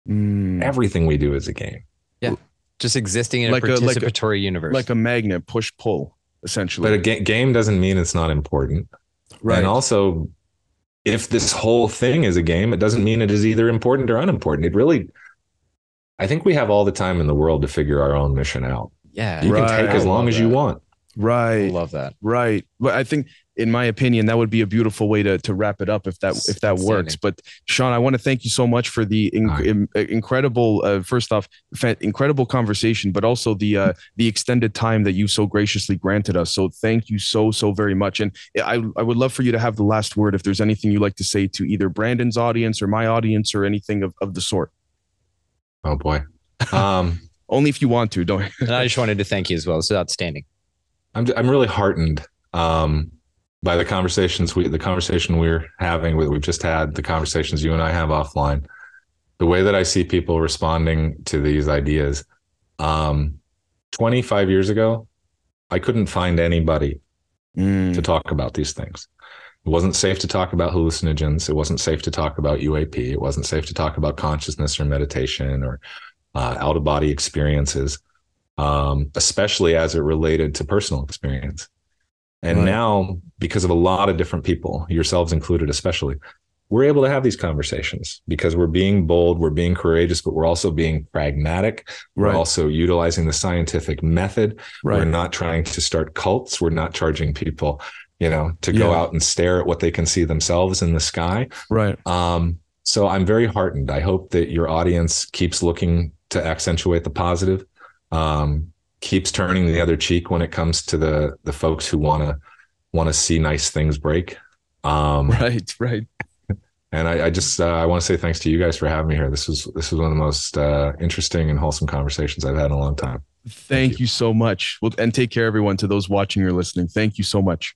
Mm. Everything we do is a game. Yeah. Just existing in Like a a- like a- participatory universe. like a magnet push pull essentially But a ga- game doesn't mean it's not important. Right And also, if this whole thing is a game, it doesn't mean it is either important or unimportant. It really, I think we have all the time in the world to figure our own mission out. yeah. You Right. can take as long love as you that. want. I right love that. right but i think in my opinion that would be a beautiful way to to wrap it up if that if that works but sean i want to thank you so much for the in, All right. incredible uh, first off fa- incredible conversation but also the uh the extended time that you so graciously granted us so thank you so so very much and i i would love for you to have the last word if there's anything you'd like to say to either brandon's audience or my audience or anything of, of the sort Oh boy. Um, only if you want to don't And I just wanted to thank you as well. This is outstanding. I'm I'm really heartened um, by the conversations we the conversation we're having that we've just had, the conversations you and I have offline, the way that I see people responding to these ideas. Um, 25 years ago, I couldn't find anybody Mm, to talk about these things. It wasn't safe to talk about hallucinogens. It wasn't safe to talk about UAP. It wasn't safe to talk about consciousness or meditation or uh, out of body experiences, um, especially as it related to personal experience. And Right. now, because of a lot of different people, yourselves included, especially, we're able to have these conversations because we're being bold, we're being courageous, but we're also being pragmatic. We're right also utilizing the scientific method. We're not trying to start cults. We're not charging people, you know, to go Yeah. out and stare at what they can see themselves in the sky. right Um, so I'm very heartened. I hope that your audience keeps looking to accentuate the positive, um, keeps turning the other cheek when it comes to the the folks who want to want to see nice things break. Um, right right and I, I just uh, I want to say thanks to you guys for having me here. This was this was one of the most uh, interesting and wholesome conversations I've had in a long time. Thank you. you so much. Well, and take care, everyone, to those watching or listening. Thank you so much.